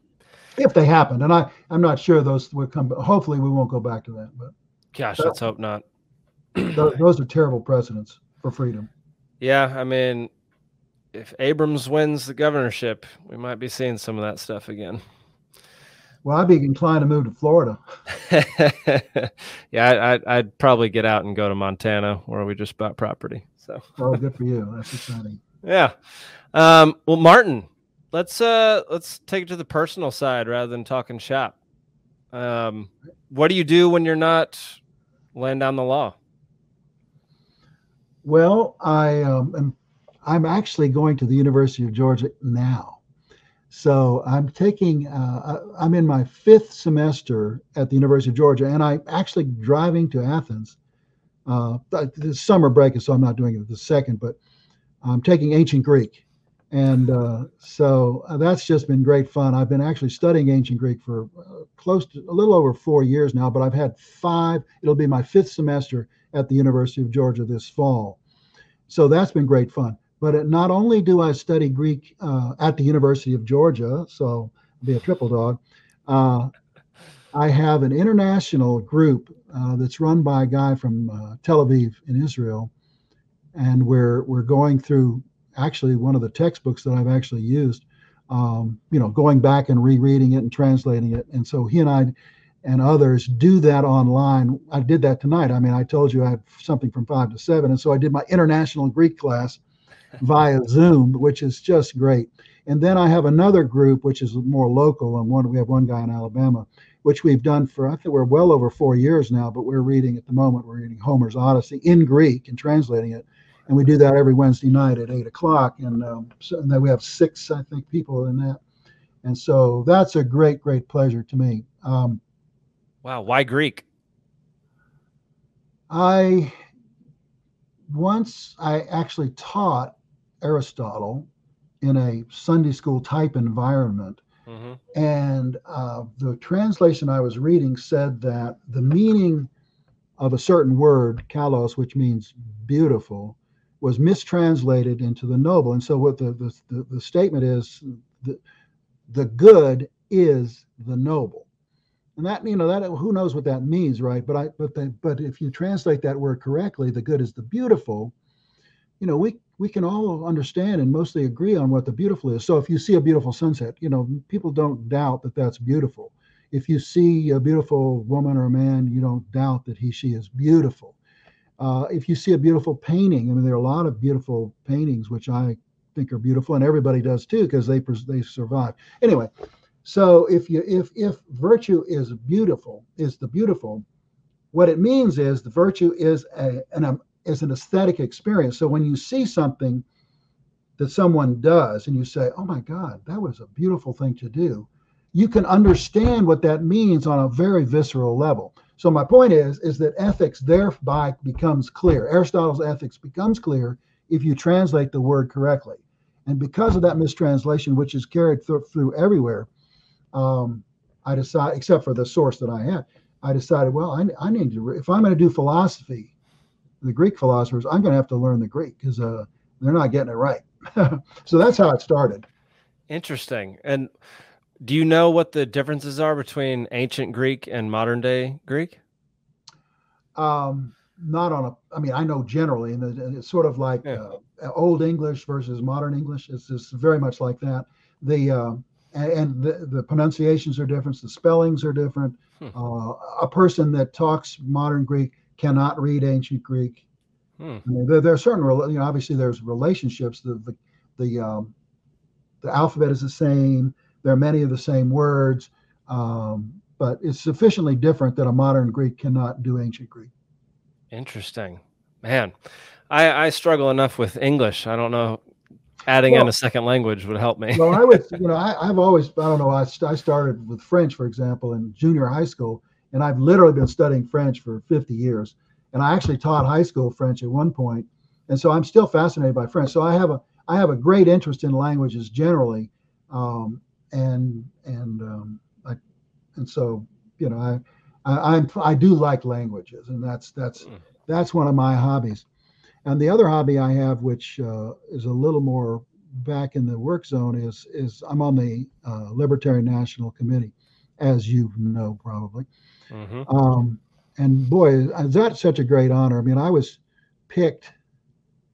If they happened, and I, I'm not sure those would come. But hopefully, we won't go back to that. But gosh, let's hope not. those, those are terrible precedents for freedom. Yeah, I mean, if Abrams wins the governorship, we might be seeing some of that stuff again. Well, I'd be inclined to move to Florida. yeah, I, would probably get out and go to Montana, where we just bought property. So, oh, good for you. That's exciting. Yeah. Um, well, Martin, let's uh, let's take it to the personal side rather than talking shop. Um, what do you do when you're not laying down the law? Well, I um, am I'm actually going to the University of Georgia now. So I'm taking, uh, I'm in my fifth semester at the University of Georgia, and I'm actually driving to Athens. Uh, the summer break so I'm not doing it the second, but I'm taking ancient Greek. And uh, so uh, that's just been great fun. I've been actually studying ancient Greek for uh, close to a little over four years now, but I've had five, it'll be my fifth semester at the University of Georgia this fall. So that's been great fun. But not only do I study Greek uh, at the University of Georgia, so I'll be a triple dog, uh, I have an international group uh, that's run by a guy from uh, Tel Aviv in Israel, and we're we're going through actually one of the textbooks that I've actually used, um, you know, going back and rereading it and translating it. And so he and I and others do that online. I did that tonight. I mean, I told you I have something from five to seven, and so I did my international Greek class via Zoom, which is just great. And then I have another group which is more local, and one we have one guy in Alabama, which we've done for I think we're well over four years now. But we're reading at the moment we're reading Homer's Odyssey in Greek and translating it, and we do that every Wednesday night at eight o'clock. And, um, so, and then we have six I think people in that, and so that's a great great pleasure to me. Um, wow, why Greek? I once I actually taught Aristotle in a Sunday school type environment. Mm-hmm. And uh, the translation I was reading said that the meaning of a certain word, kalos, which means beautiful, was mistranslated into the noble. And so, what the, the, the, the statement is the, the good is the noble. And that, you know, that who knows what that means, right? But I, but the, but if you translate that word correctly, the good is the beautiful you know, we we can all understand and mostly agree on what the beautiful is. So if you see a beautiful sunset, you know, people don't doubt that that's beautiful. If you see a beautiful woman or a man, you don't doubt that he she is beautiful. Uh, if you see a beautiful painting, I mean, there are a lot of beautiful paintings which I think are beautiful, and everybody does too because they they survive. Anyway, so if you if if virtue is beautiful, is the beautiful, what it means is the virtue is a, an is an aesthetic experience. So when you see something that someone does and you say, oh my God, that was a beautiful thing to do, you can understand what that means on a very visceral level. So my point is, is that ethics thereby becomes clear. Aristotle's ethics becomes clear if you translate the word correctly. And because of that mistranslation, which is carried th- through everywhere, um, I decided, except for the source that I had, I decided, well, I, I need to, re- if I'm going to do philosophy, the Greek philosophers, I'm going to have to learn the Greek because uh, they're not getting it right. so that's how it started. Interesting. And do you know what the differences are between ancient Greek and modern day Greek? Um, not on a. I mean, I know generally, and it's sort of like yeah. uh, old English versus modern English. It's just very much like that. The uh, and, and the, the pronunciations are different, the spellings are different. Hmm. Uh, a person that talks modern Greek cannot read ancient Greek. Hmm. I mean, there, there are certain, you know, obviously there's relationships. The the the, um, the alphabet is the same. There are many of the same words, um, but it's sufficiently different that a modern Greek cannot do ancient Greek. Interesting, man. I, I struggle enough with English. I don't know. Adding in a second language would help me. well, I would, you know, I, I've always, I don't know, I, I started with French, for example, in junior high school, and I've literally been studying French for 50 years. And I actually taught high school French at one point, and so I'm still fascinated by French. So I have a, I have a great interest in languages generally, um, and and um, I, and so you know, I, I, I'm, I do like languages, and that's that's Mm. that's one of my hobbies. And the other hobby I have, which uh, is a little more back in the work zone, is is I'm on the uh, Libertarian National Committee, as you know probably. Hmm Um, and boy, that's such a great honor. I mean, I was picked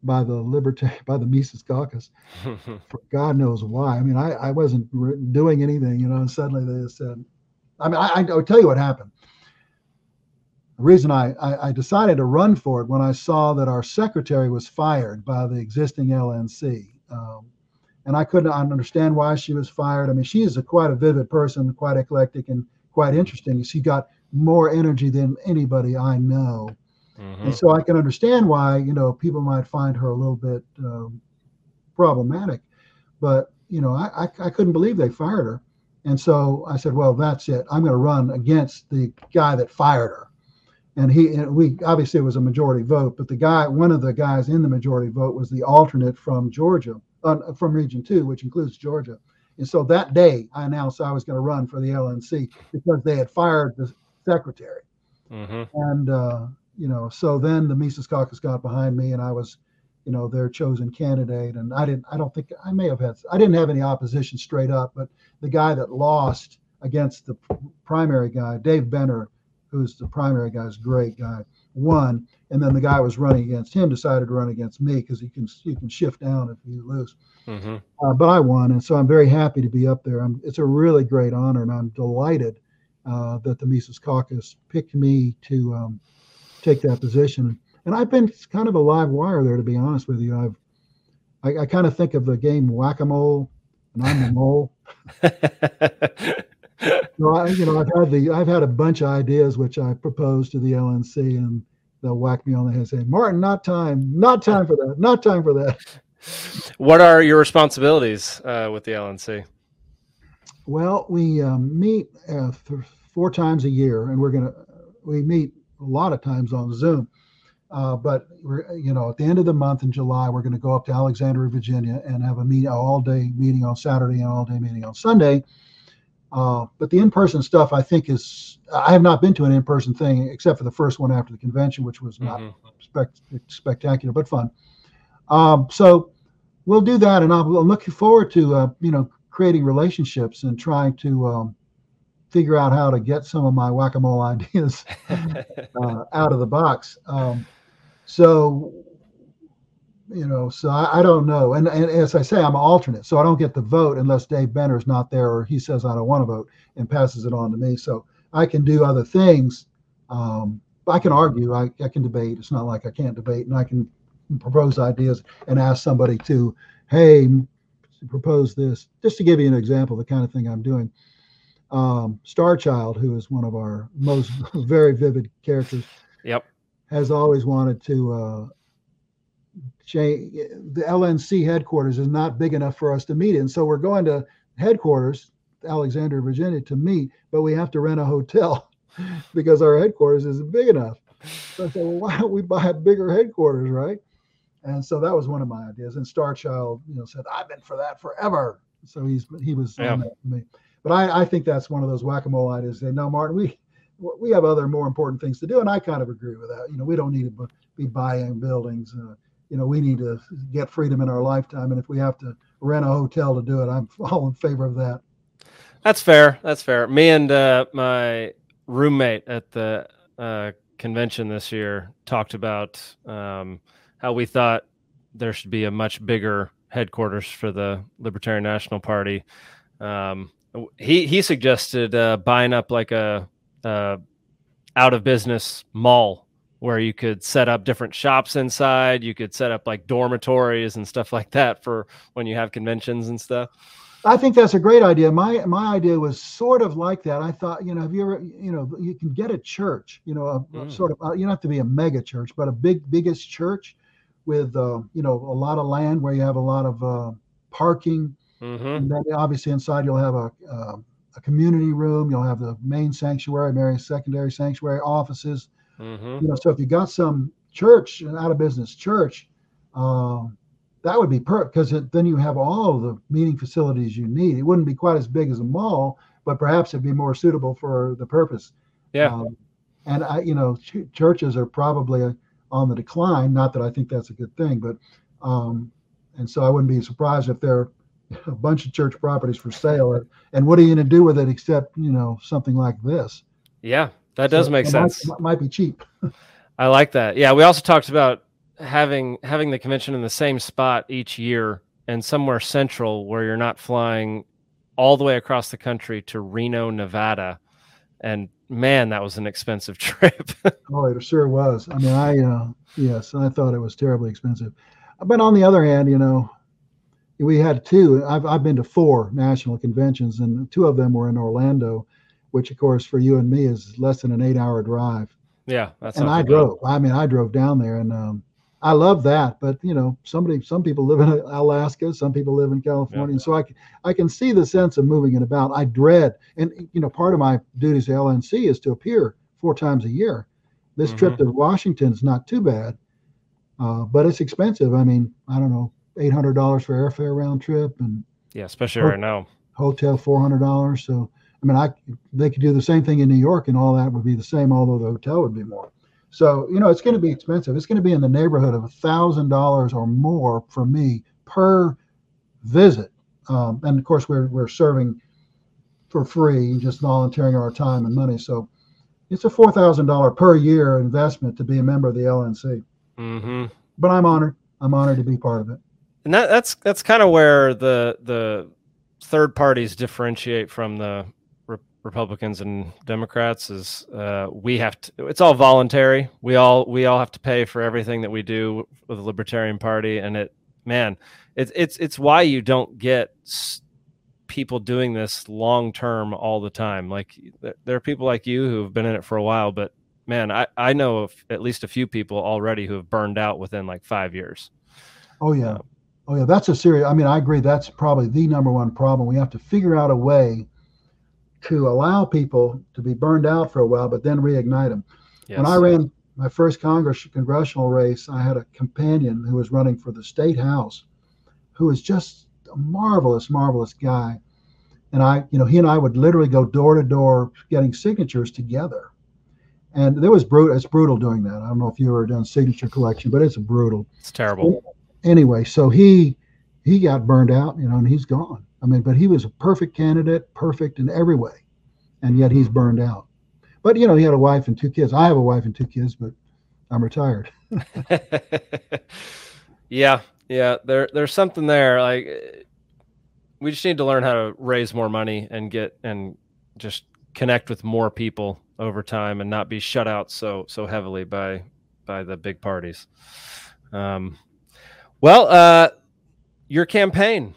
by the Libertarian by the Mises Caucus for God knows why. I mean, I, I wasn't doing anything, you know, and suddenly they said, I mean, I, I, will tell you what happened. The reason I, I, I decided to run for it when I saw that our secretary was fired by the existing LNC. Um, and I couldn't understand why she was fired. I mean, she is a quite a vivid person, quite eclectic and quite interesting. She got more energy than anybody I know. hmm And so I can understand why, you know, people might find her a little bit um, problematic. But, you know, I, I, I couldn't believe they fired her. And so I said, well, that's it. I'm going to run against the guy that fired her. And he, and we obviously it was a majority vote, but the guy, one of the guys in the majority vote was the alternate from Georgia, uh, from Region 2, which includes Georgia. And so that day I announced I was going to run for the LNC because they had fired the secretary hmm and uh, you know, so then the Mises Caucus got behind me, and I was, you know, their chosen candidate. And I didn't, I don't think I may have had, I didn't have any opposition straight up, but the guy that lost against the primary guy, Dave Benner, who's the primary guy, is great guy, won. And then the guy was running against him decided to run against me because you can you can shift down if you lose. hmm Uh, but I won, and so I'm very happy to be up there. I'm, it's a really great honor, and I'm delighted uh, that the Mises Caucus picked me to um, take that position. And I've been kind of a live wire there, to be honest with you. I've I, I kind of think of the game whack a mole, and I'm the mole. So I, you know, I've had the I've had a bunch of ideas which I proposed to the LNC, and they'll whack me on the head saying, "Martin, not time, not time for that, not time for that." what are your responsibilities uh, with the LNC? Well, we um, meet uh, th- four times a year, and we're gonna we meet a lot of times on Zoom. Uh, but we're you know at the end of the month in July, we're going to go up to Alexandria, Virginia, and have a meet all day meeting on Saturday and all day meeting on Sunday. Uh, but the in-person stuff, I think, is I have not been to an in-person thing except for the first one after the convention, which was not Mhm. spect- spectacular but fun. Um, so we'll do that, and I'm I'm looking forward to uh, you know creating relationships and trying to um, figure out how to get some of my whack-a-mole ideas uh, out of the box. Um, so you know, so I, I don't know, and, and as I say, I'm an alternate, so I don't get the vote unless Dave Benner's not there or he says I don't want to vote and passes it on to me. So I can do other things. Um, I can argue, I, I can debate. It's not like I can't debate, and I can propose ideas and ask somebody to, hey, propose this. Just to give you an example, the kind of thing I'm doing. Um, Starchild, who is one of our most very vivid characters, yep. has always wanted to uh, change. The LNC headquarters is not big enough for us to meet in, so we're going to headquarters, Alexandria, Virginia, to meet, but we have to rent a hotel because our headquarters isn't big enough. So I said, well, why don't we buy a bigger headquarters, right? And so that was one of my ideas. And Starchild, you know, said, I've been for that forever. So he's he was Yeah. on that for me. But I, I think that's one of those whack-a-mole ideas. Say, no, Martin, we we have other more important things to do, and I kind of agree with that. You know, we don't need to be buying buildings. Uh, you know, we need to get freedom in our lifetime, and if we have to rent a hotel to do it, I'm all in favor of that. That's fair. That's fair. Me and uh, my roommate at the uh, convention this year talked about um, how we thought there should be a much bigger headquarters for the Libertarian National Party. Um, he he suggested uh, buying up like a, a out of business mall where you could set up different shops inside. You could set up like dormitories and stuff like that for when you have conventions and stuff. I think that's a great idea. My my idea was sort of like that. I thought, you know, have you ever, you know, you can get a church, you know, a, mm. sort of, uh, you don't have to be a mega church, but a big biggest church with, uh, you know, a lot of land where you have a lot of uh, parking. Mm-hmm. And then obviously inside you'll have a, uh, a community room. You'll have the main sanctuary, Mary secondary sanctuary offices. Mm-hmm. You know, so if you got some church, an out of business church, um, that would be perfect because then you have all the meeting facilities you need. It wouldn't be quite as big as a mall, but perhaps it'd be more suitable for the purpose. Yeah. Um, and I, you know, ch- churches are probably on the decline. Not that I think that's a good thing, but um, and so I wouldn't be surprised if there are a bunch of church properties for sale. And what are you going to do with it except you know something like this? Yeah, that does so make sense. Might, might be cheap. I like that. Yeah, we also talked about having having the convention in the same spot each year and somewhere central where you're not flying all the way across the country to Reno, Nevada. And man, that was an expensive trip. oh, it sure was. I mean, I uh, yes, I thought it was terribly expensive. But on the other hand, you know, we had two. I've I've been to four national conventions, and two of them were in Orlando, which of course for you and me is less than an eight-hour drive. Yeah, that's and I drove. I mean, I drove down there, and um, I love that, but you know, somebody, some people live in Alaska, some people live in California, yeah. so I, I can see the sense of moving it about. I dread, and you know, part of my duties at LNC is to appear four times a year. This mm-hmm. trip to Washington is not too bad, uh, but it's expensive. I mean, I don't know, eight hundred dollars for airfare round trip, and yeah, especially ho- right now, hotel four hundred dollars. So, I mean, I they could do the same thing in New York, and all that would be the same, although the hotel would be more. So, you know, it's going to be expensive. It's going to be in the neighborhood of a thousand dollars or more for me per visit. Um, and of course, we're we're serving for free, just volunteering our time and money. So, it's a four thousand dollar per year investment to be a member of the LNC. Mm-hmm. But I'm honored. I'm honored to be part of it. And that, that's that's kind of where the the third parties differentiate from the Republicans and Democrats is uh, we have to. It's all voluntary. We all we all have to pay for everything that we do with the Libertarian Party, and it man, it's it's it's why you don't get people doing this long term all the time. Like there are people like you who have been in it for a while, but man, I I know of at least a few people already who have burned out within like five years. Oh yeah, um, oh yeah, that's a serious. I mean, I agree. That's probably the number one problem. We have to figure out a way to allow people to be burned out for a while, but then reignite them. Yes. When I ran my first Congress congressional race, I had a companion who was running for the state house, who was just a marvelous, marvelous guy. And I, you know, he and I would literally go door to door getting signatures together. And there was brutal. It's brutal doing that. I don't know if you ever done signature collection, but it's brutal. It's terrible. Anyway, so he he got burned out, you know, and he's gone. I mean, but he was a perfect candidate, perfect in every way, and yet he's burned out. But you know, he had a wife and two kids. I have a wife and two kids, but I'm retired. yeah, yeah. There, there's something there. Like, we just need to learn how to raise more money and get and just connect with more people over time and not be shut out so so heavily by by the big parties. Um, well, uh, your campaign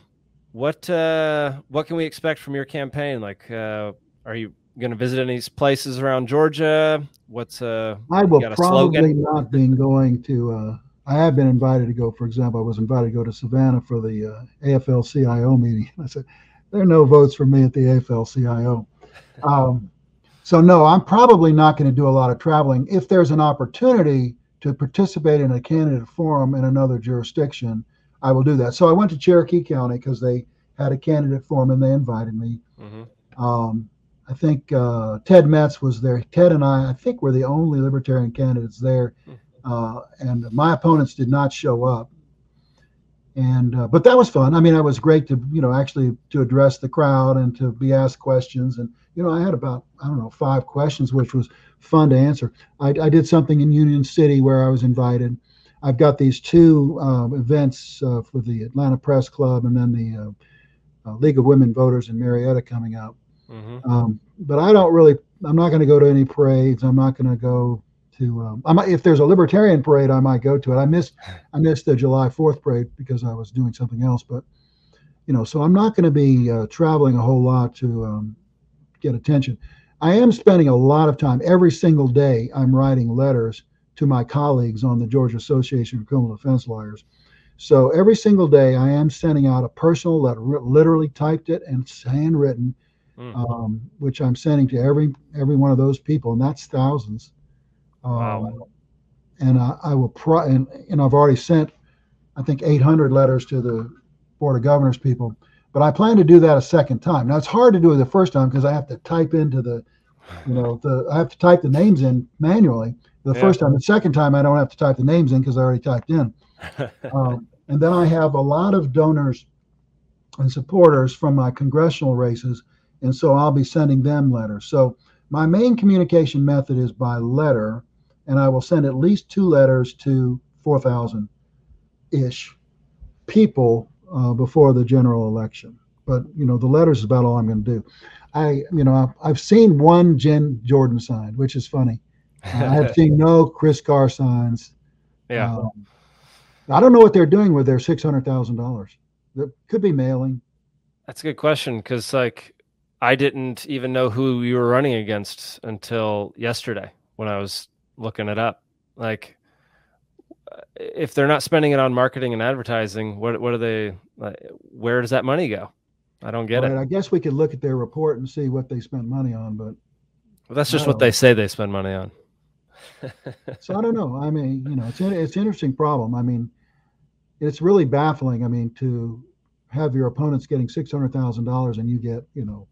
what uh, what can we expect from your campaign? Like, uh, are you going to visit any places around Georgia? What's uh? I will probably not be going to. Uh, I have been invited to go. For example, I was invited to go to Savannah for the uh, AFL-CIO meeting. I said, "There are no votes for me at the AFL-CIO." Um, so no, I'm probably not going to do a lot of traveling. If there's an opportunity to participate in a candidate forum in another jurisdiction, I will do that. So I went to Cherokee County because they had a candidate for forum and they invited me. Mm-hmm. Um, I think uh, Ted Metz was there. Ted and I, I think, were the only Libertarian candidates there, hmm. uh, and my opponents did not show up. And uh, but that was fun. I mean, it was great to you know actually to address the crowd and to be asked questions. And you know, I had about I don't know five questions, which was fun to answer. I, I did something in Union City where I was invited I've got these two um, events uh, for the Atlanta Press Club and then the uh, uh, League of Women Voters in Marietta coming up. Mhm. Um, but I don't really. I'm not going to go to any parades. I'm not going to go to. Um, I might, if there's a libertarian parade, I might go to it. I missed. I missed the July 4th parade because I was doing something else. But you know, so I'm not going to be uh, traveling a whole lot to um, get attention. I am spending a lot of time every single day. I'm writing letters to my colleagues on the Georgia Association of Criminal Defense Lawyers. So every single day, I am sending out a personal letter, literally typed it and handwritten Mm. um, which I'm sending to every every one of those people, and that's thousands. Um, Wow. And I, I will, pro- and, and I've already sent, I think, 800 letters to the Board of Governors people, but I plan to do that a second time. Now it's hard to do it the first time because I have to type into the, you know, the I have to type the names in manually. The Yeah. first time, the second time, I don't have to type the names in because I already typed in. Um, and then I have a lot of donors and supporters from my congressional races, and so I'll be sending them letters. So my main communication method is by letter, and I will send at least two letters to 4,000 ish people uh, before the general election. But you know, the letters is about all I'm going to do. I, you know, I've, I've seen one Jen Jordan sign, which is funny. I have seen no Chris Carr signs. yeah. Um, I don't know what they're doing with their six hundred thousand dollars. That could be mailing. That's a good question because, like, I didn't even know who you were running against until yesterday when I was looking it up. Like, if they're not spending it on marketing and advertising, what what are they? Like, where does that money go? I don't get Right, it. I guess we could look at their report and see what they spent money on, but Well, that's just I what they say they spend money on. So I don't know. I mean, you know, it's an, it's an interesting problem. I mean, it's really baffling. I mean, to have your opponents getting six hundred thousand dollars and you get, you know,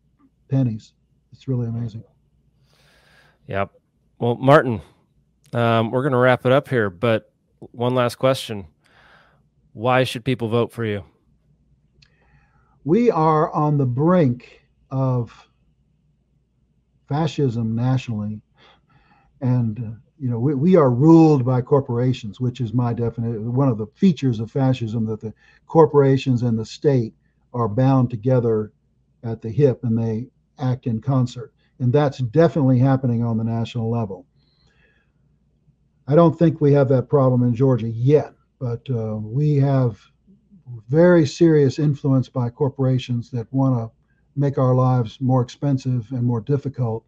pennies. It's really amazing. Yep. Well, Martin, um, we're going to wrap it up here, but one last question: Why should people vote for you? We are on the brink of fascism nationally, and uh, you know, we, we are ruled by corporations, which is my definition. One of the features of fascism that the corporations and the state are bound together at the hip and they act in concert. And that's definitely happening on the national level. I don't think we have that problem in Georgia yet, but uh, we have very serious influence by corporations that want to make our lives more expensive and more difficult.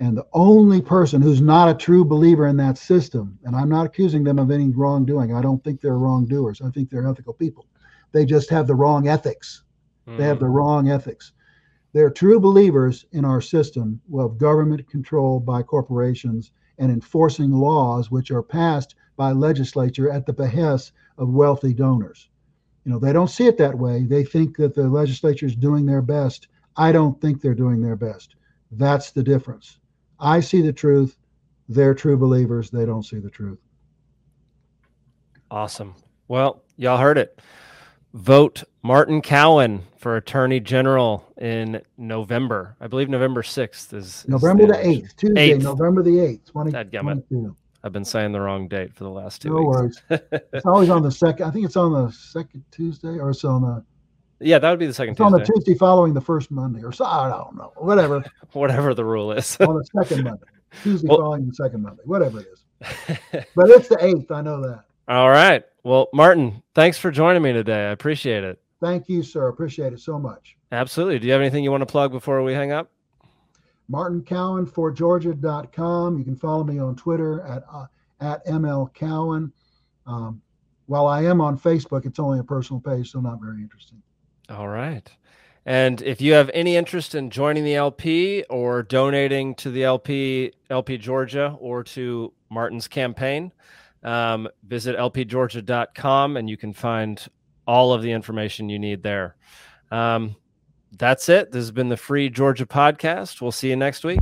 And the only person who's not a true believer in that system, and I'm not accusing them of any wrongdoing, I don't think they're wrongdoers. I think they're ethical people. They just have the wrong ethics. They have hmm. the wrong ethics. They're true believers in our system of government control by corporations and enforcing laws which are passed by legislature at the behest of wealthy donors. You know, they don't see it that way. They think that the legislature is doing their best. I don't think they're doing their best. That's the difference. I see the truth. They're true believers. They don't see the truth. Awesome. Well, y'all heard it. Vote Martin Cowen for Attorney General in November. I believe November 6th is, is November the 8th, Tuesday, Eighth. November the 8th, 2022. I've been saying the wrong date for the last two No weeks. worries. It's always on the second. I think it's on the second Tuesday, or it's on the Yeah, that would be the second it's on the Tuesday. Tuesday following the first Monday, or so I don't know, whatever. Whatever the rule is. on the second Monday, Tuesday Well- following the second Monday, whatever it is. But it's the eighth. I know that. All right. Well, Martin, thanks for joining me today. I appreciate it. Thank you, sir. Appreciate it so much. Absolutely. Do you have anything you want to plug before we hang up? Martin Cowen for Georgia.com. You can follow me on Twitter at uh, at ML Cowen. Um, while I am on Facebook, it's only a personal page, so not very interesting. All right. And if you have any interest in joining the LP or donating to the LP, LP Georgia, or to Martin's campaign, um, visit lpgeorgia.com and you can find all of the information you need there. Um, that's it. This has been the Free Georgia podcast. We'll see you next week.